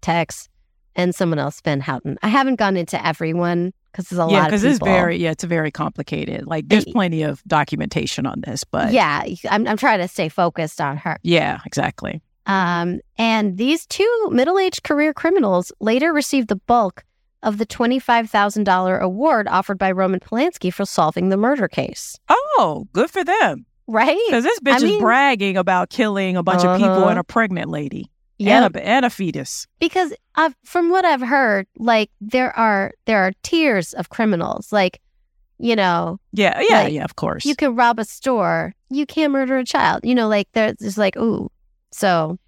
S1: Tex, and someone else, Van Houten. I haven't gone into everyone because there's a
S2: yeah,
S1: lot because
S2: it's very yeah, it's very complicated. Like there's plenty of documentation on this, but
S1: yeah, I'm I'm trying to stay focused on her.
S2: Yeah, exactly.
S1: Um, and these two middle aged career criminals later received the bulk of the $25,000 award offered by Roman Polanski for solving the murder case.
S2: Oh, good for them.
S1: Right?
S2: Because this bitch I is mean, bragging about killing a bunch uh-huh. of people and uh-huh. a pregnant lady. Yep. And, a, and a fetus.
S1: Because uh, from what I've heard, like there are there are tiers of criminals. Like, you know.
S2: Yeah, yeah, like, yeah. Of course.
S1: You can rob a store. You can't murder a child. You know, like there's like, ooh, so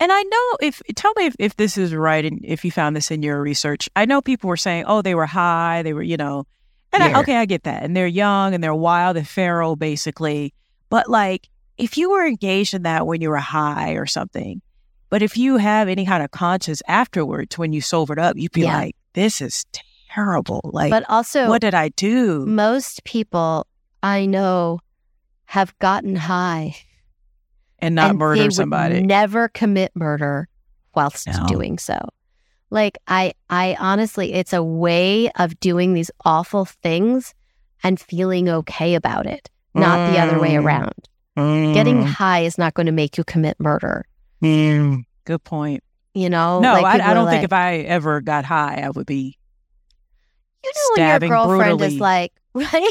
S2: And I know if tell me if, if this is right and if you found this in your research. I know people were saying, oh, they were high, they were, you know, and I, okay, I get that. And they're young and they're wild and feral, basically. But like, if you were engaged in that when you were high or something, but if you have any kind of conscience afterwards when you sobered up, you'd be
S1: Yeah.
S2: like, this is terrible. Like,
S1: But also,
S2: what did I do?
S1: most people I know have gotten high
S2: And not
S1: and they
S2: murder
S1: would
S2: somebody.
S1: never commit murder whilst
S2: No.
S1: doing so. Like I I honestly it's a way of doing these awful things and feeling okay about it, not the other way
S2: Mm.
S1: around. Getting
S2: Mm,
S1: high is not going to make you commit murder.
S2: mm. Good point.
S1: You know,
S2: No,
S1: Like,
S2: I, I don't think if I ever got high, I would be
S1: you know when your
S2: stabbing
S1: girlfriend
S2: brutally.
S1: is like, right?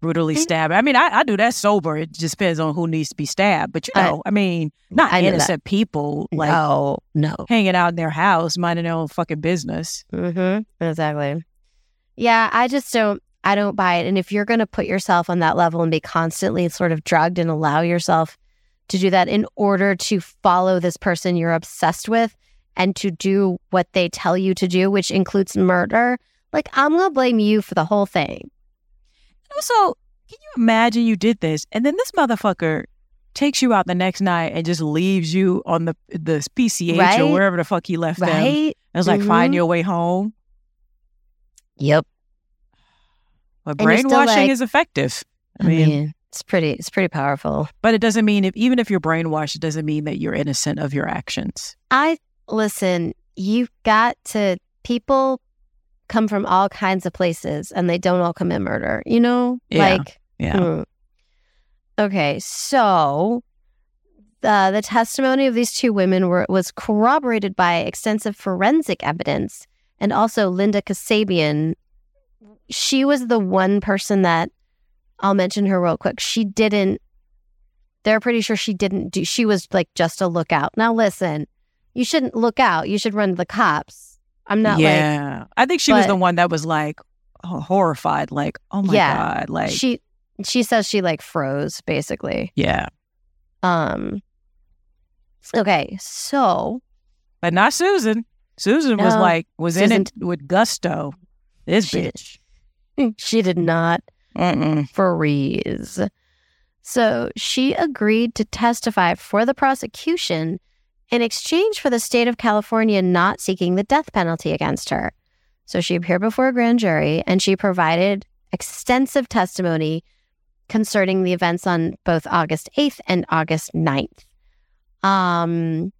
S2: Brutally stabbed. I mean, I, I do that sober. It just depends on who needs to be stabbed. But you know, I, mean, not
S1: I
S2: innocent people like
S1: no, no.
S2: hanging out in their house, minding their own fucking business.
S1: Mm-hmm. Exactly. Yeah, I just don't. I don't buy it. And if you're going to put yourself on that level and be constantly sort of drugged and allow yourself to do that in order to follow this person you're obsessed with and to do what they tell you to do, which includes murder, like I'm going to blame you for the whole thing.
S2: Also, can you imagine you did this and then this motherfucker takes you out the next night and just leaves you on the the PCH
S1: Right?
S2: or wherever the fuck he left them?
S1: Right?
S2: It's like
S1: Mhm.
S2: find your way home.
S1: Yep.
S2: But
S1: And
S2: brainwashing
S1: like-
S2: is effective. I
S1: I
S2: mean,
S1: mean, it's pretty. It's pretty powerful.
S2: but it doesn't mean if even if you're brainwashed, it doesn't mean that you're innocent of your actions.
S1: I listen, you've got to people come from all kinds of places and they don't all commit murder, you know?
S2: Yeah.
S1: Like
S2: Yeah.
S1: hmm. Okay, so uh, the testimony of these two women were was corroborated by extensive forensic evidence and also Linda Kasabian. She was the one person that I'll mention her real quick. She didn't they're pretty sure she didn't do she was like just a lookout. Now listen, you shouldn't look out. You should run to the cops. I'm not like
S2: yeah. I think she was the one that was like horrified, like, oh my
S1: Yeah.
S2: God. Like,
S1: she she says she like froze basically.
S2: yeah.
S1: Um Okay, so
S2: But not Susan. Susan was like, was in it with gusto. This
S1: She-
S2: bitch.
S1: she did not
S2: Mm-mm.
S1: freeze. So she agreed to testify for the prosecution in exchange for the state of California not seeking the death penalty against her. So she appeared before a grand jury and she provided extensive testimony concerning the events on both August 8th and August 9th. Um,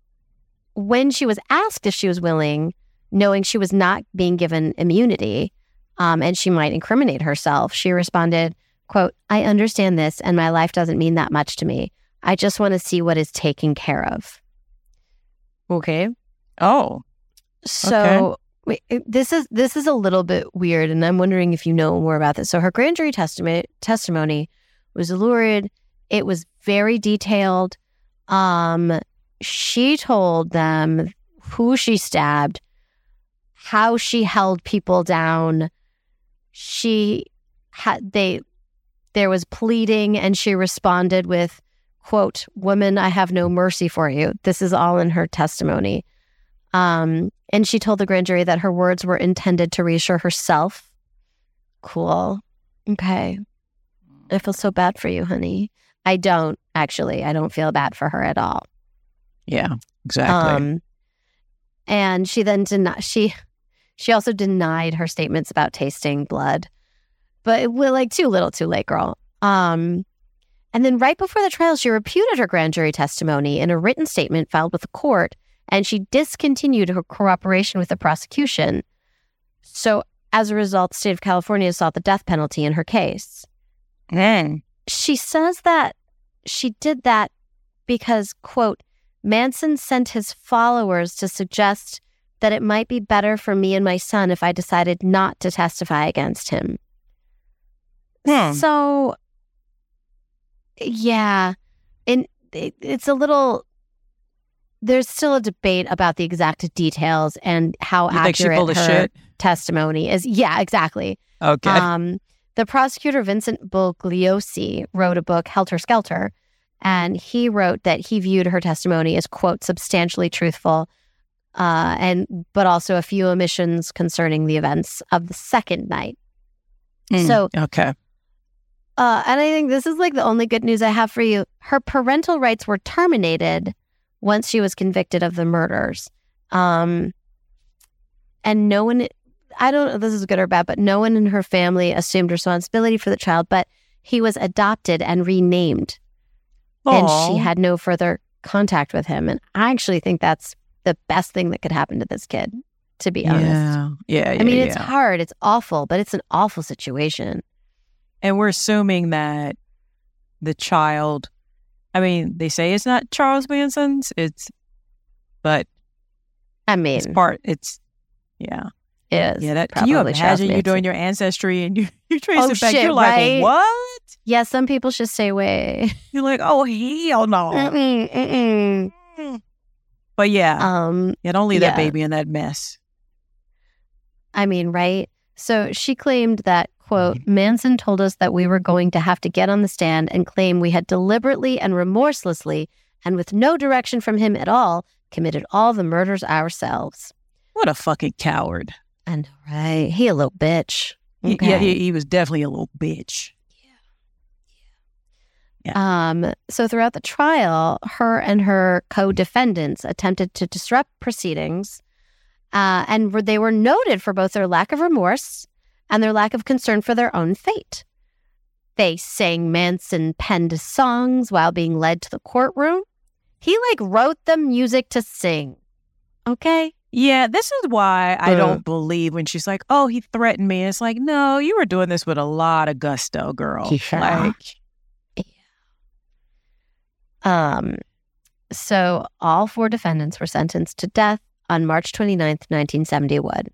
S1: when she was asked if she was willing, knowing she was not being given immunity um, and she might incriminate herself, she responded, quote, I understand this and my life doesn't mean that much to me. I just want to see what is taken care of. Okay.
S2: Oh,
S1: So wait, this is this is a little bit weird, and I'm wondering if you know more about this. So her grand jury testimony testimony was lurid. It was very detailed. Um, she told them who she stabbed, how she held people down. She had they there was pleading, and she responded with, "quote Woman, I have no mercy for you." This is all in her testimony. Um, and she told the grand jury that her words were intended to reassure herself. Cool. Okay. I feel so bad for you, honey. I don't actually. I don't feel bad for her at all.
S2: yeah, exactly.
S1: Um, and she then denied. She she also denied her statements about tasting blood, but it was like too little, too late, girl. Um, and then right before the trial, she reputed her grand jury testimony in a written statement filed with the court, and she discontinued her cooperation with the prosecution. So as a result, the state of California sought the death penalty in her case
S2: Mm.
S1: she says that she did that because, quote, Manson sent his followers to suggest that it might be better for me and my son if I decided not to testify against him.
S2: Hmm.
S1: So, yeah, and it, it's a little. There's still a debate about the exact details and how
S2: You
S1: accurate her testimony is. Yeah, exactly.
S2: Okay.
S1: Um, the prosecutor Vincent Bugliosi wrote a book, Helter Skelter, And he wrote that he viewed her testimony as, quote, substantially truthful, uh, and but also a few omissions concerning the events of the second night.
S2: Mm,
S1: So,
S2: okay.
S1: Uh, and I think this is like the only good news I have for you. Her parental rights were terminated once she was convicted of the murders. Um, and no one, I don't know if this is good or bad, but no one in her family assumed responsibility for the child, but he was adopted and renamed. And she had no further contact with him. And I actually think that's the best thing that could happen to this kid, to be honest.
S2: Yeah. Yeah. yeah
S1: I mean, it's hard, it's awful, but it's an awful situation.
S2: And we're assuming that the child, I mean, they say it's not Charles Manson's, it's, but
S1: I mean,
S2: it's part, it's, yeah.
S1: is.
S2: Yeah. That, can you imagine you're doing your ancestry and you, you trace
S1: Oh,
S2: it back?
S1: shit,
S2: you're like,
S1: right?
S2: what?
S1: Yeah, some people should stay away.
S2: You're like, oh, hell no.
S1: Mm-mm, mm-mm.
S2: But yeah,
S1: Um,
S2: yeah, don't leave that baby in that mess.
S1: I mean, right? So she claimed that, quote, Manson told us that we were going to have to get on the stand and claim we had deliberately and remorselessly, and with no direction from him at all, committed all the murders ourselves.
S2: What a fucking coward.
S1: I know, right? He a little bitch.
S2: He- Yeah, he, he was definitely a little bitch. Yeah.
S1: Um, so throughout the trial, her and her co-defendants attempted to disrupt proceedings, uh, and were, they were noted for both their lack of remorse and their lack of concern for their own fate. They sang Manson penned songs while being led to the courtroom. He like wrote the music to sing. Okay.
S2: Yeah, this is why I
S1: Uh.
S2: don't believe when she's like, "Oh, he threatened me." It's like, no, you were doing this with a lot of gusto, girl.
S1: Yeah.
S2: Like, yeah.
S1: Um, so all four defendants were sentenced to death on March 29th, 1971.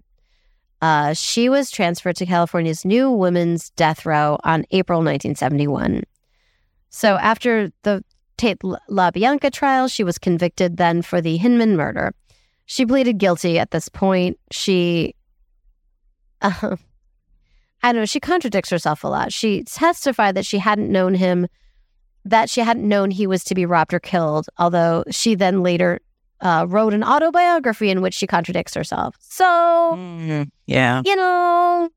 S1: Uh, she was transferred to California's new women's death row on April 1971. So after the Tate LaBianca trial, she was convicted then for the Hinman murder. She pleaded guilty at this point. She, uh, I don't know, she contradicts herself a lot. She testified that she hadn't known him that she hadn't known he was to be robbed or killed, although she then later uh, wrote an autobiography in which she contradicts herself. So,
S2: mm, yeah.
S1: you know,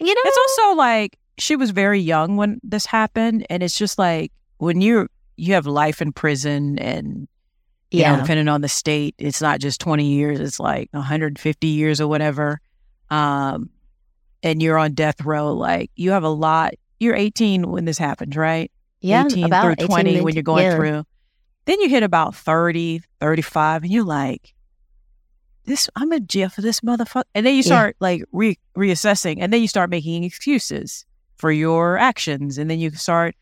S1: you know,
S2: It's also like she was very young when this happened, and it's just like when you you have life in prison, and you know,
S1: yeah,
S2: depending on the state, it's not just twenty years; it's like one hundred fifty years or whatever. Um, and you're on death row. Like you have a lot. You're 18 when this happens, right?
S1: yeah,
S2: 18
S1: about
S2: through
S1: 18,
S2: 20 when you're going
S1: yeah.
S2: through. Then you hit about 30, 35, and you're like, this, I'm in jail for this motherfucker. And then you
S1: Yeah.
S2: start like re- reassessing, and then you start making excuses for your actions. And then you start,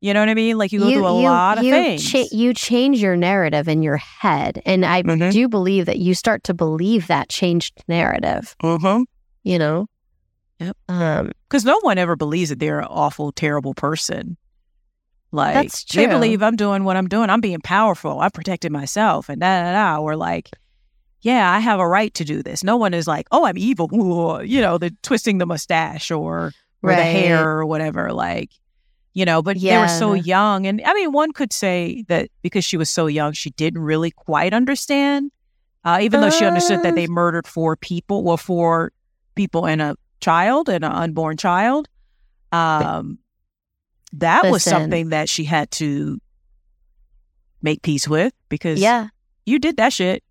S2: you know what I mean? Like you go through a lot of
S1: you
S2: things.
S1: cha- you change your narrative in your head, and I
S2: Mhm.
S1: do believe that you start to believe that changed narrative.
S2: uh-huh.
S1: You know,
S2: Yep.
S1: Um,
S2: Because no one ever believes that they're an awful, terrible person. Like
S1: That's
S2: they believe I'm doing what I'm doing. I'm being powerful. I'm protecting myself, and da da da. Or like, yeah, I have a right to do this. No one is like, oh, I'm evil. Ooh, you know, the twisting the mustache or or the hair or whatever. Like, you know, but they were so young, and I mean, one could say that because she was so young, she didn't really quite understand. Uh, even though she understood that
S1: Uh.
S2: they murdered four people, well, four people and a child and an unborn child. Um, that was something that she had to make peace with because
S1: yeah.
S2: you did that shit.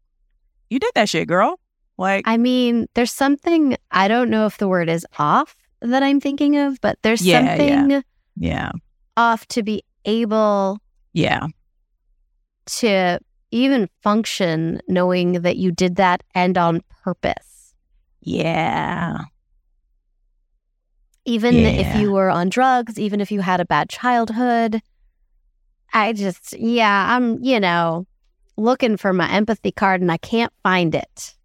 S2: You did that shit, girl. Like,
S1: I mean, there's something, I don't know if the word is off that I'm thinking of, but there's
S2: Yeah, yeah.
S1: something
S2: yeah,
S1: off to be able
S2: yeah,
S1: to even function knowing that you did that and on purpose.
S2: yeah,
S1: Even if you were on drugs, even if you had a bad childhood. I just, yeah, I'm, you know, looking for my empathy card and I can't find it.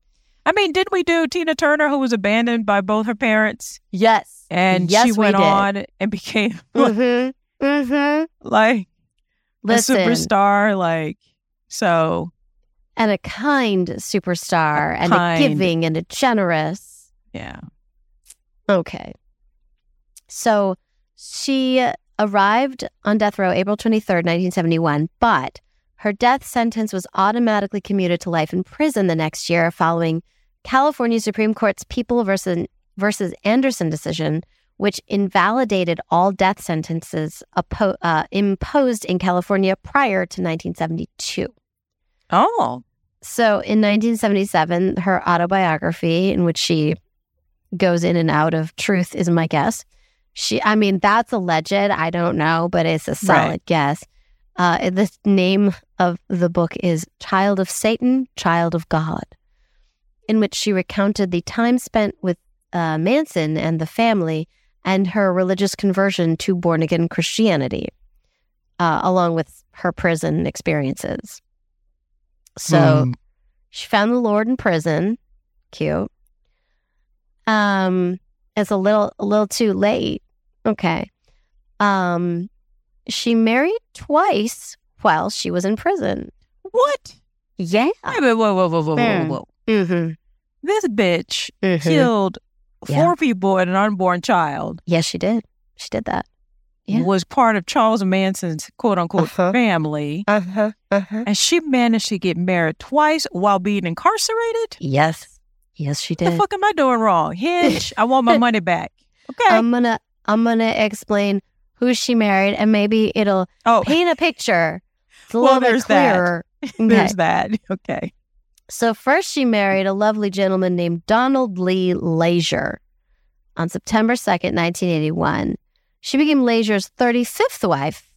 S2: I mean, didn't we do Tina Turner, who was abandoned by both her parents,
S1: Yes.
S2: and
S1: Yes,
S2: she went
S1: did.
S2: on and became
S1: Mm-hmm. Mm-hmm.
S2: like
S1: Listen.
S2: a superstar? Like, so
S1: and a kind superstar and a giving and a generous.
S2: yeah,
S1: Okay. So she arrived on death row April 23rd, 1971, but her death sentence was automatically commuted to life in prison the next year following California Supreme Court's People versus, versus Anderson decision, which invalidated all death sentences oppo- uh, imposed in California prior to 1972.
S2: Oh.
S1: So in 1977, her autobiography, in which she goes in and out of truth, is my guess. She, I mean, that's alleged. I don't know, but it's a solid
S2: Right.
S1: guess. Uh, the name of the book is Child of Satan, Child of God, in which she recounted the time spent with uh, Manson and the family and her religious conversion to born again Christianity, uh, along with her prison experiences. So
S2: Mm.
S1: she found the Lord in prison. Cute. Um, it's a little a little too late. Okay. Um, she married twice while she was in prison.
S2: what?
S1: Yeah.
S2: Wait, wait, whoa, whoa, whoa, whoa, whoa,
S1: Mm.
S2: whoa.
S1: Mm-hmm.
S2: This bitch
S1: mm-hmm.
S2: killed
S1: Yeah.
S2: four people and an unborn child.
S1: Yes, she did. She did that. Yeah.
S2: Was part of Charles Manson's quote unquote
S1: Uh-huh.
S2: family.
S1: Uh huh. Uh huh.
S2: And she managed to get married twice while being incarcerated?
S1: Yes. Yes, she did.
S2: What the fuck am I doing wrong? Hinge, I want my money back. Okay.
S1: I'm gonna I'm gonna explain who she married, and maybe it'll
S2: oh,
S1: paint a picture. It's a
S2: Well,
S1: little bit
S2: there's that.
S1: clearer. Okay.
S2: there's that. Okay.
S1: So first she married a lovely gentleman named Donald Lee Laisure on September 2nd, 1981. She became Laisure's 35th wife.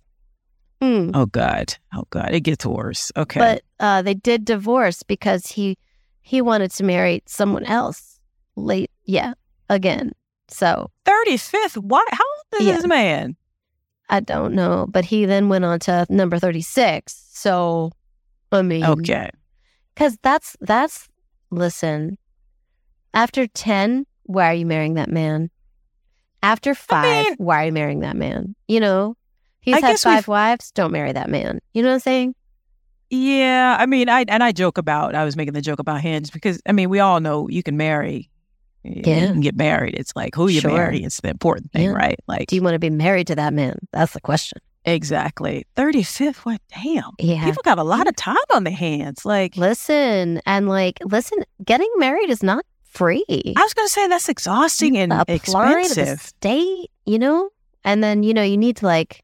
S1: Hmm.
S2: Oh God. Oh God. It gets worse. Okay.
S1: But uh, they did divorce because he he wanted to marry someone else late yeah, again. So
S2: 35th? Why? How old is
S1: Yeah.
S2: this man?
S1: I don't know. But he then went on to number 36. So I mean
S2: Okay.
S1: Because that's that's listen. After ten, why are you marrying that man? After five,
S2: mean-
S1: why are you marrying that man? You know, he's
S2: I
S1: had
S2: we've-
S1: 5 wives. Don't marry that man. You know what I'm saying?
S2: Yeah. I mean, I and I joke about. I was making the joke about Hinge because I mean, we all know you can marry.
S1: yeah, You
S2: can get married. It's like who you
S1: Sure.
S2: marry is the important thing,
S1: Yeah.
S2: right? Like
S1: Do you want to be married to that man? That's the question.
S2: exactly. 35th. What? Damn.
S1: Yeah.
S2: People got a lot of time on their hands. Like
S1: Listen and like listen. Getting married is not free.
S2: I was going to say that's exhausting and
S1: Apply
S2: expensive.
S1: state, you know, and then you know you need to like.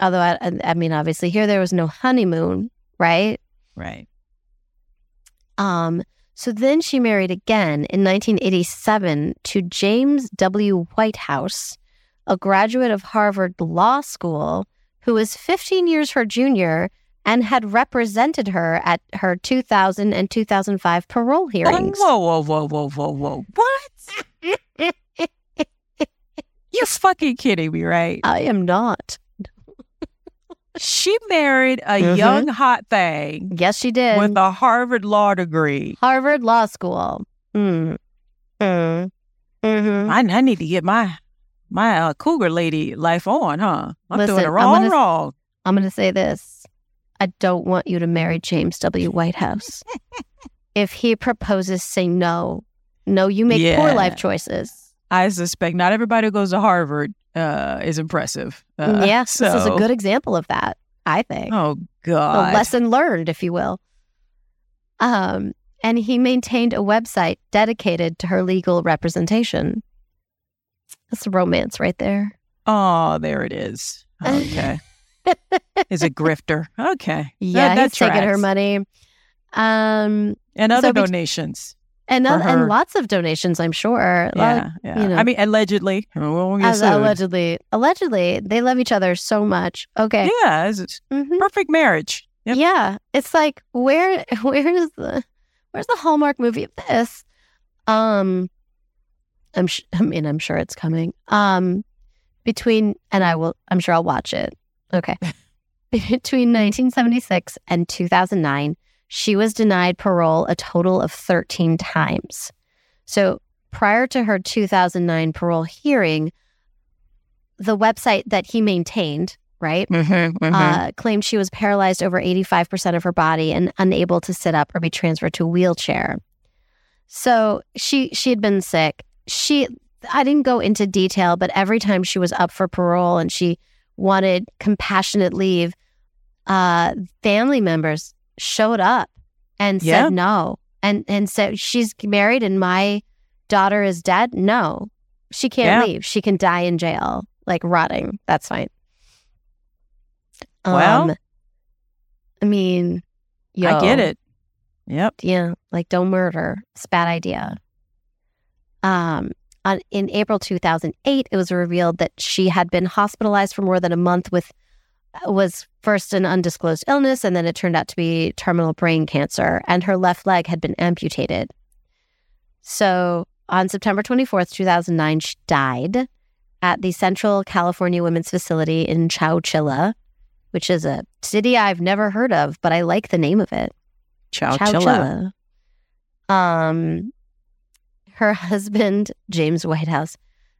S1: Although I, I mean, obviously here there was no honeymoon, right?
S2: Right.
S1: Um, so then she married again in 1987 to James W. Whitehouse, a graduate of Harvard Law School who was 15 years her junior and had represented her at her 2000 and 2005 parole hearings.
S2: Whoa, whoa, whoa, whoa, whoa, whoa. What? You're fucking kidding me, right?
S1: I am not.
S2: She married a
S1: Mhm.
S2: young hot thing
S1: Yes, she did.
S2: with a Harvard law degree.
S1: Harvard Law School. Mm. Mm. hmm
S2: I, I need to get my my uh, cougar lady life on, huh? I'm
S1: Listen,
S2: doing it
S1: I'm
S2: wrong,
S1: gonna-
S2: wrong.
S1: I'm going to say this. I don't want you to marry James W. Whitehouse. if he proposes, say no. No, you make poor life choices.
S2: I suspect not everybody who goes to Harvard uh, is impressive. Uh,
S1: yeah,
S2: so,
S1: this is a good example of that, I think.
S2: Oh
S1: a
S2: God.
S1: lesson learned, if you will. Um, and he maintained a website dedicated to her legal representation. That's a romance right there.
S2: Oh, there it is. Okay. is a grifter. Okay.
S1: Yeah,
S2: That- that
S1: he's taking her money. Um,
S2: And other
S1: So
S2: donations.
S1: And oth- and lots of donations, I'm sure. Lot-
S2: Yeah. Yeah.
S1: you know.
S2: I mean, allegedly. We won't get
S1: As allegedly, allegedly, they love each other so much. Okay.
S2: Yeah.
S1: Mhm.
S2: perfect marriage. Yep.
S1: Yeah, it's like where where's the where's the Hallmark movie of this? Um, I'm sh- I mean I'm sure it's coming. Um, between and I will I'm sure I'll watch it. Okay, between 1976 and 2009, she was denied parole a total of 13 times. So prior to her 2009 parole hearing, the website that he maintained, right?
S2: Mm-hmm,
S1: uh, claimed she was paralyzed over 85% of her body and unable to sit up or be transferred to a wheelchair. So she she had been sick. She I didn't go into detail, but every time she was up for parole and she wanted compassionate leave, uh, family members showed up and
S2: Yeah.
S1: said no, and and said she's married and my daughter is dead. No, she can't
S2: Yeah.
S1: leave. She can die in jail, like rotting. That's fine.
S2: Well,
S1: Um, I mean,
S2: I get it. Yep.
S1: yeah, like don't murder. It's a bad idea. Um, on, in April 2008, it was revealed that she had been hospitalized for more than a month with was first an undisclosed illness, and then it turned out to be terminal brain cancer, and her left leg had been amputated. So on September 24th, 2009, she died at the Central California Women's Facility in Chowchilla, which is a city I've never heard of, but I like the name of it.
S2: Chow chilla.
S1: Chowchilla. Um, her husband, James Whitehouse,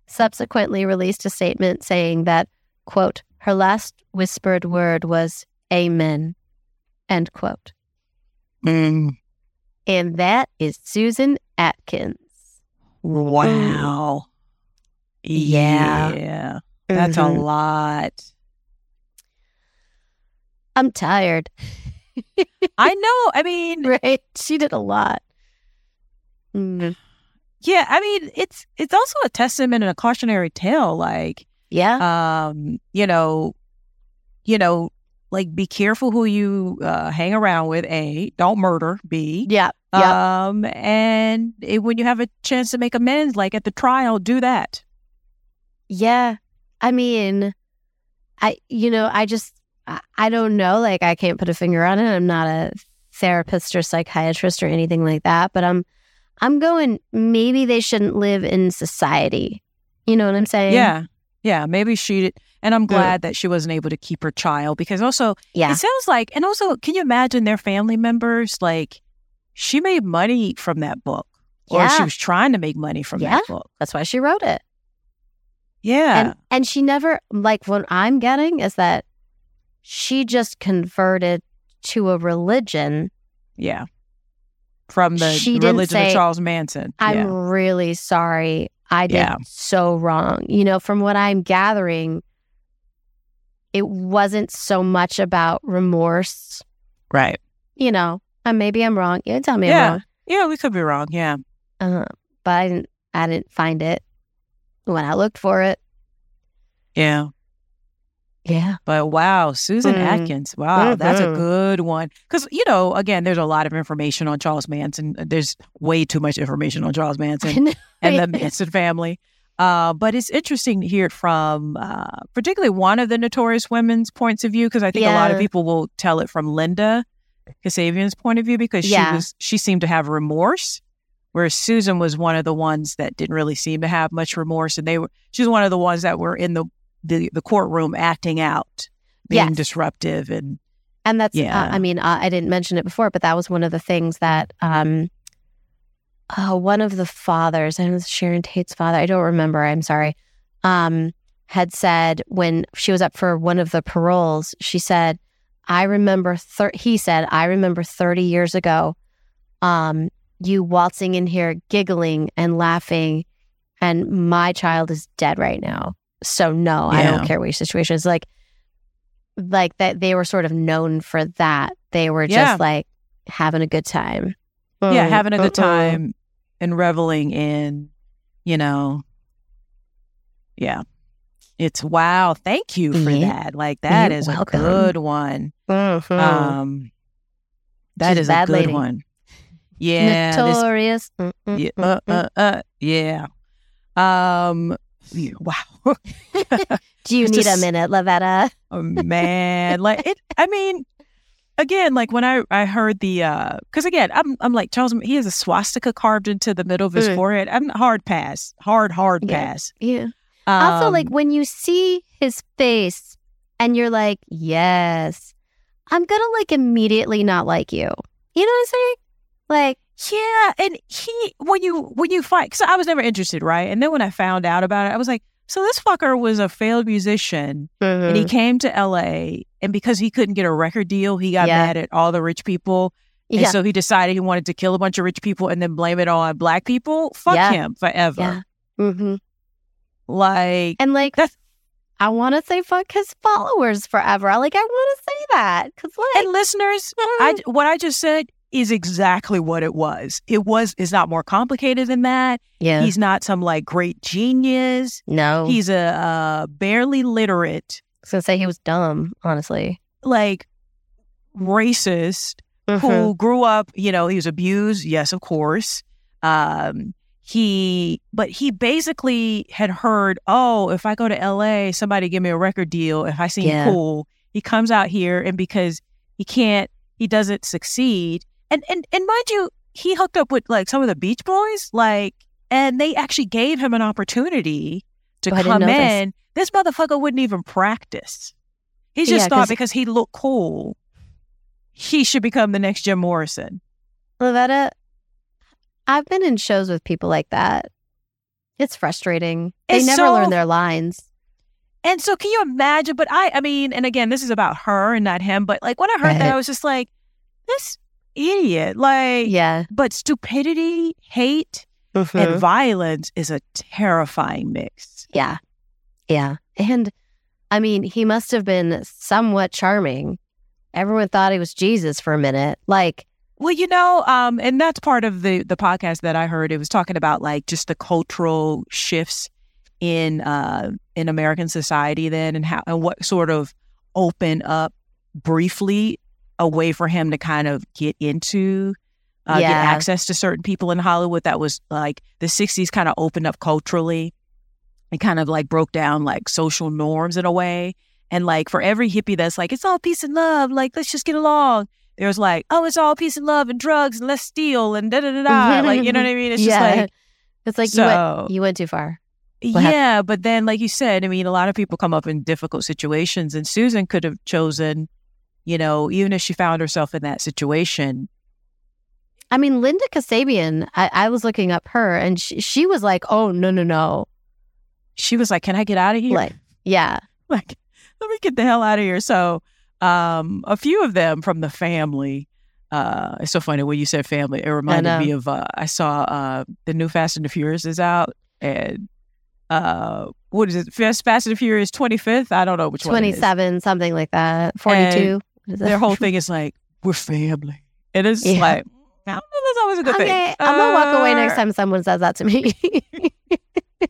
S1: subsequently released a statement saying that, quote, her last whispered word was amen, end quote.
S2: Mm,
S1: And that is Susan Atkins.
S2: wow.
S1: Yeah.
S2: Yeah. That's a
S1: Mhm.
S2: lot.
S1: I'm tired,
S2: I know. I mean,
S1: right? She did a lot. Mm,
S2: yeah, I mean, it's it's also a testament and a cautionary tale. Like,
S1: Yeah.
S2: um, you know, you know, like be careful who you uh, hang around with. A, don't murder. B,
S1: yeah. Yeah.
S2: um, and it, when you have a chance to make amends, like at the trial, do that.
S1: Yeah. I mean, I, you know, I just, I, I don't know. Like, I can't put a finger on it. I'm not a therapist or psychiatrist or anything like that, but I'm, I'm going, maybe they shouldn't live in society. You know what I'm saying?
S2: Yeah, yeah. Maybe she. Did and I'm mm. glad that she wasn't able to keep her child because also
S1: Yeah.
S2: It sounds like, and also, can you imagine their family members? Like, she made money from that book, or she was trying to make money from
S1: Yeah.
S2: that book.
S1: That's why she wrote it.
S2: Yeah,
S1: And, and she never, like, what I'm getting is that she just converted to a religion.
S2: yeah. From the
S1: She
S2: religion of Charles Manson.
S1: I'm
S2: yeah.
S1: really sorry. I did
S2: Yeah.
S1: so wrong. You know, from what I'm gathering, it wasn't so much about remorse.
S2: right.
S1: You know, and maybe I'm wrong. You tell me
S2: Yeah.
S1: I'm wrong.
S2: Yeah, we could be wrong. Yeah,
S1: Uh, but I didn't. I didn't find it when I looked for it.
S2: yeah.
S1: Yeah.
S2: But wow, Susan
S1: Mm.
S2: Atkins. Wow, that's a
S1: Mhm.
S2: good one. Because, you know, again, there's a lot of information on Charles Manson. There's way too much information on Charles Manson. and the Manson family. Uh, but it's interesting to hear it from uh, particularly one of the notorious women's points of view because I think a lot of people will tell it from Linda Kasabian's point of view because
S1: Yeah.
S2: she was she seemed to have remorse, whereas Susan was one of the ones that didn't really seem to have much remorse, and they were she was one of the ones that were in the the, the courtroom acting out, being
S1: Yes.
S2: disruptive, and
S1: And that's,
S2: Yeah.
S1: uh, I mean, uh, I didn't mention it before, but that was one of the things that um, uh, one of the fathers, and Sharon Tate's father, I don't remember, I'm sorry, um, had said when she was up for one of the paroles, she said, I remember, thir-, he said, I remember 30 years ago, um, you waltzing in here, giggling and laughing, and my child is dead right now. So no, I don't care what your situation is. Like, like that they were sort of known for that. They were just like having a good time.
S2: yeah, having a good time and reveling in, you know, yeah. It's wow. Thank you for
S1: Yeah.
S2: that. Like that
S1: You're
S2: is
S1: welcome.
S2: a good one.
S1: Mhm.
S2: Um, that
S1: She's
S2: is
S1: a
S2: a good
S1: lady.
S2: one. Yeah.
S1: Notorious. Mm,
S2: yeah, uh, uh, uh, yeah. Um, wow.
S1: Do you need
S2: just-
S1: a minute, Lavetta?
S2: Oh, man like it i mean again like when i i heard the uh because again i'm i'm like charles he has a swastika carved into the middle of his
S1: Mm.
S2: forehead i'm hard pass hard hard
S1: Yeah.
S2: pass
S1: Yeah. also,
S2: Um,
S1: like when you see his face and you're like, yes, I'm gonna like immediately not like you. You know what I'm saying? Like,
S2: yeah and he when you when you fight so i was never interested right and then when i found out about it i was like so this fucker was a failed musician and he came to la and because he couldn't get a record deal he got
S1: Yeah.
S2: mad at all the rich people and
S1: yeah,
S2: so he decided he wanted to kill a bunch of rich people and then blame it all on black people fuck
S1: Yeah.
S2: him forever
S1: yeah. hmm
S2: Like,
S1: And like,
S2: That's-
S1: I want to say fuck his followers forever. Like, I want to say that because, like,
S2: and listeners, I what I just said is exactly what it was. It was is not more complicated than that.
S1: yeah,
S2: He's not some like great genius.
S1: no,
S2: He's a uh, barely literate,
S1: I was gonna say he was dumb. Honestly,
S2: like racist
S1: Mhm.
S2: who grew up, you know, he was abused. Yes, of course. Um, he, but he basically had heard, oh, if I go to LA, somebody give me a record deal. If I seem
S1: Yeah.
S2: cool, he comes out here, and because he can't, he doesn't succeed. And and and mind you, he hooked up with like some of the Beach Boys, like, and they actually gave him an opportunity to
S1: Oh,
S2: come
S1: know this.
S2: in. This motherfucker wouldn't even practice. He just
S1: Yeah,
S2: thought
S1: 'cause-
S2: because he looked cool, he should become the next Jim Morrison.
S1: Lavetta, I've been in shows with people like that. It's frustrating. They never
S2: so-
S1: learn their lines.
S2: And so can you imagine? But I I mean, and again, this is about her and not him, but like when I heard that, I was just like, this idiot. Like
S1: Yeah,
S2: but stupidity, hate, and violence is a terrifying mix.
S1: yeah, yeah. And I mean, he must have been somewhat charming. Everyone thought he was Jesus for a minute. Like,
S2: Well, you know, um, and that's part of the the podcast that I heard. It was talking about like just the cultural shifts in uh in American society then and how and what sort of opened up briefly a way for him to kind of get into uh, get access to certain people in Hollywood that was like the 60s kind of opened up culturally. And kind of like broke down like social norms in a way. And like for every hippie that's like it's all peace and love like let's just get along there's like oh it's all peace and love and drugs and let's steal and da da da da like you know what I mean? It's just like
S1: it's like you
S2: so
S1: went you went too far.
S2: Yeah, but then, like you said, I mean, a lot of people come up in difficult situations, and Susan could have chosen, you know, even if she found herself in that situation.
S1: I mean, Linda Kasabian. I, I was looking up her, and she, she was like, "Oh no, no, no!"
S2: She was like, "Can I get out of here?
S1: Like, yeah,
S2: like, let me get the hell out of here." So, um, a few of them from the family. Uh, it's so funny when you said family. It reminded me of uh, I saw uh, the new Fast and the Furious is out, and uh, what is it? Fast, Fast and the Furious twenty fifth. I don't know which one. it
S1: twenty seven, something like that. Forty two.
S2: Their whole thing is like we're family, and it's
S1: Yeah.
S2: like I don't know. That's always a good
S1: Okay,
S2: thing.
S1: I'm gonna walk away
S2: Uh,
S1: next time someone says that to me.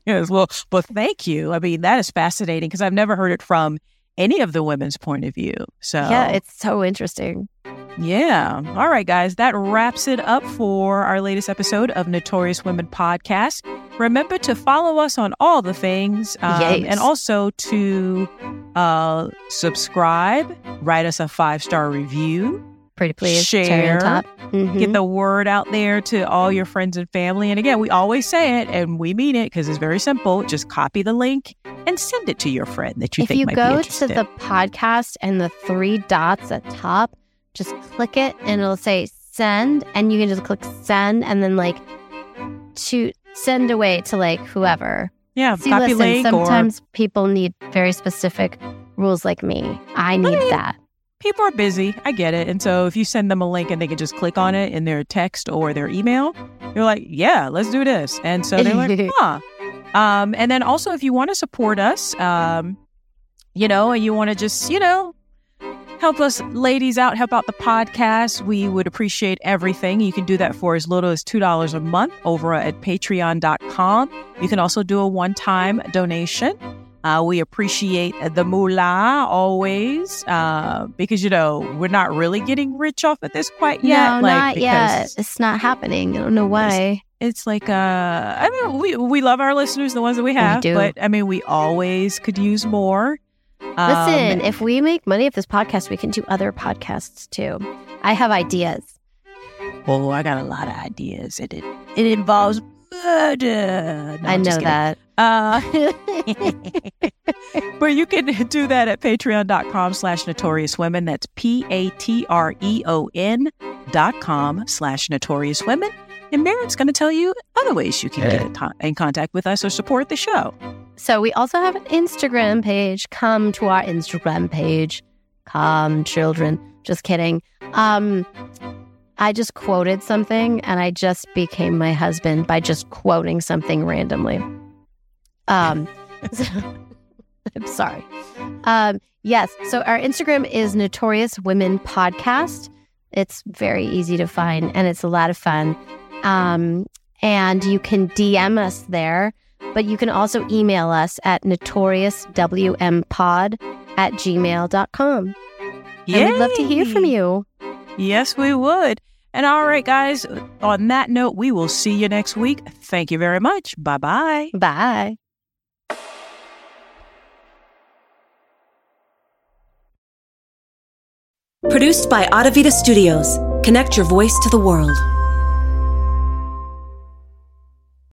S2: Yes, well, but thank you. I mean, that is fascinating because I've never heard it from any of the women's point of view. So
S1: yeah, it's so interesting.
S2: Yeah. All right, guys, that wraps it up for our latest episode of Notorious Women podcast. Remember to follow us on all the things, um,
S1: Yes.
S2: and also to uh, subscribe, write us a five star review.
S1: Pretty please.
S2: Share.
S1: top. Mhm.
S2: get the word out there to all your friends and family. And again, we always say it and we mean it because it's very simple. Just copy the link and send it to your friend that you
S1: if
S2: think
S1: you
S2: might be If you
S1: go to the podcast and the three dots at top, just click it and it'll say send, and you can just click send and then like to send away to like whoever.
S2: yeah,
S1: See,
S2: copy
S1: listen,
S2: link or
S1: sometimes people need very specific rules like me. I need
S2: mean,
S1: that.
S2: people are busy. I get it. And so if you send them a link and they can just click on it in their text or their email, you're like, yeah, let's do this. And so they're like, huh. Um, and then also if you want to support us, um, you know, and you want to just, you know, help us ladies out, help out the podcast, we would appreciate everything. You can do that for as little as $2 a month over at patreon.com. You can also do a one-time donation. Uh, we appreciate the moolah always uh, because, you know, we're not really getting rich off of this quite yet.
S1: no,
S2: like,
S1: not yet. It's not happening. I don't know why.
S2: It's like, uh, I mean, we, we love our listeners, the ones that we have,
S1: do.
S2: but I mean, we always could use more.
S1: Listen,
S2: Um,
S1: if we make money off this podcast, we can do other podcasts too. I have ideas.
S2: oh, I got a lot of ideas. It, it, it involves murder. No,
S1: I know that.
S2: Uh, but you can do that at patreon.com slash notorious women. That's P A T R E O N dot com slash notorious women. And Miriam's going to tell you other ways you can get in, to- in contact with us or support the show.
S1: So we also have an Instagram page. Come to our Instagram page. Come, children. Just kidding. Um, I just quoted something and I just became my husband by just quoting something randomly. Um, I'm sorry. Um, yes. So our Instagram is Notorious Women Podcast. It's very easy to find and it's a lot of fun. Um, and you can DM us there, but you can also email us at notoriouswmpod at gmail.com.
S2: Yeah.
S1: And we'd love to hear from you.
S2: Yes, we would. And all right, guys, on that note, we will see you next week. Thank you very much. Bye bye.
S1: Bye.
S3: Produced by Adavita Studios. Connect your voice to the world.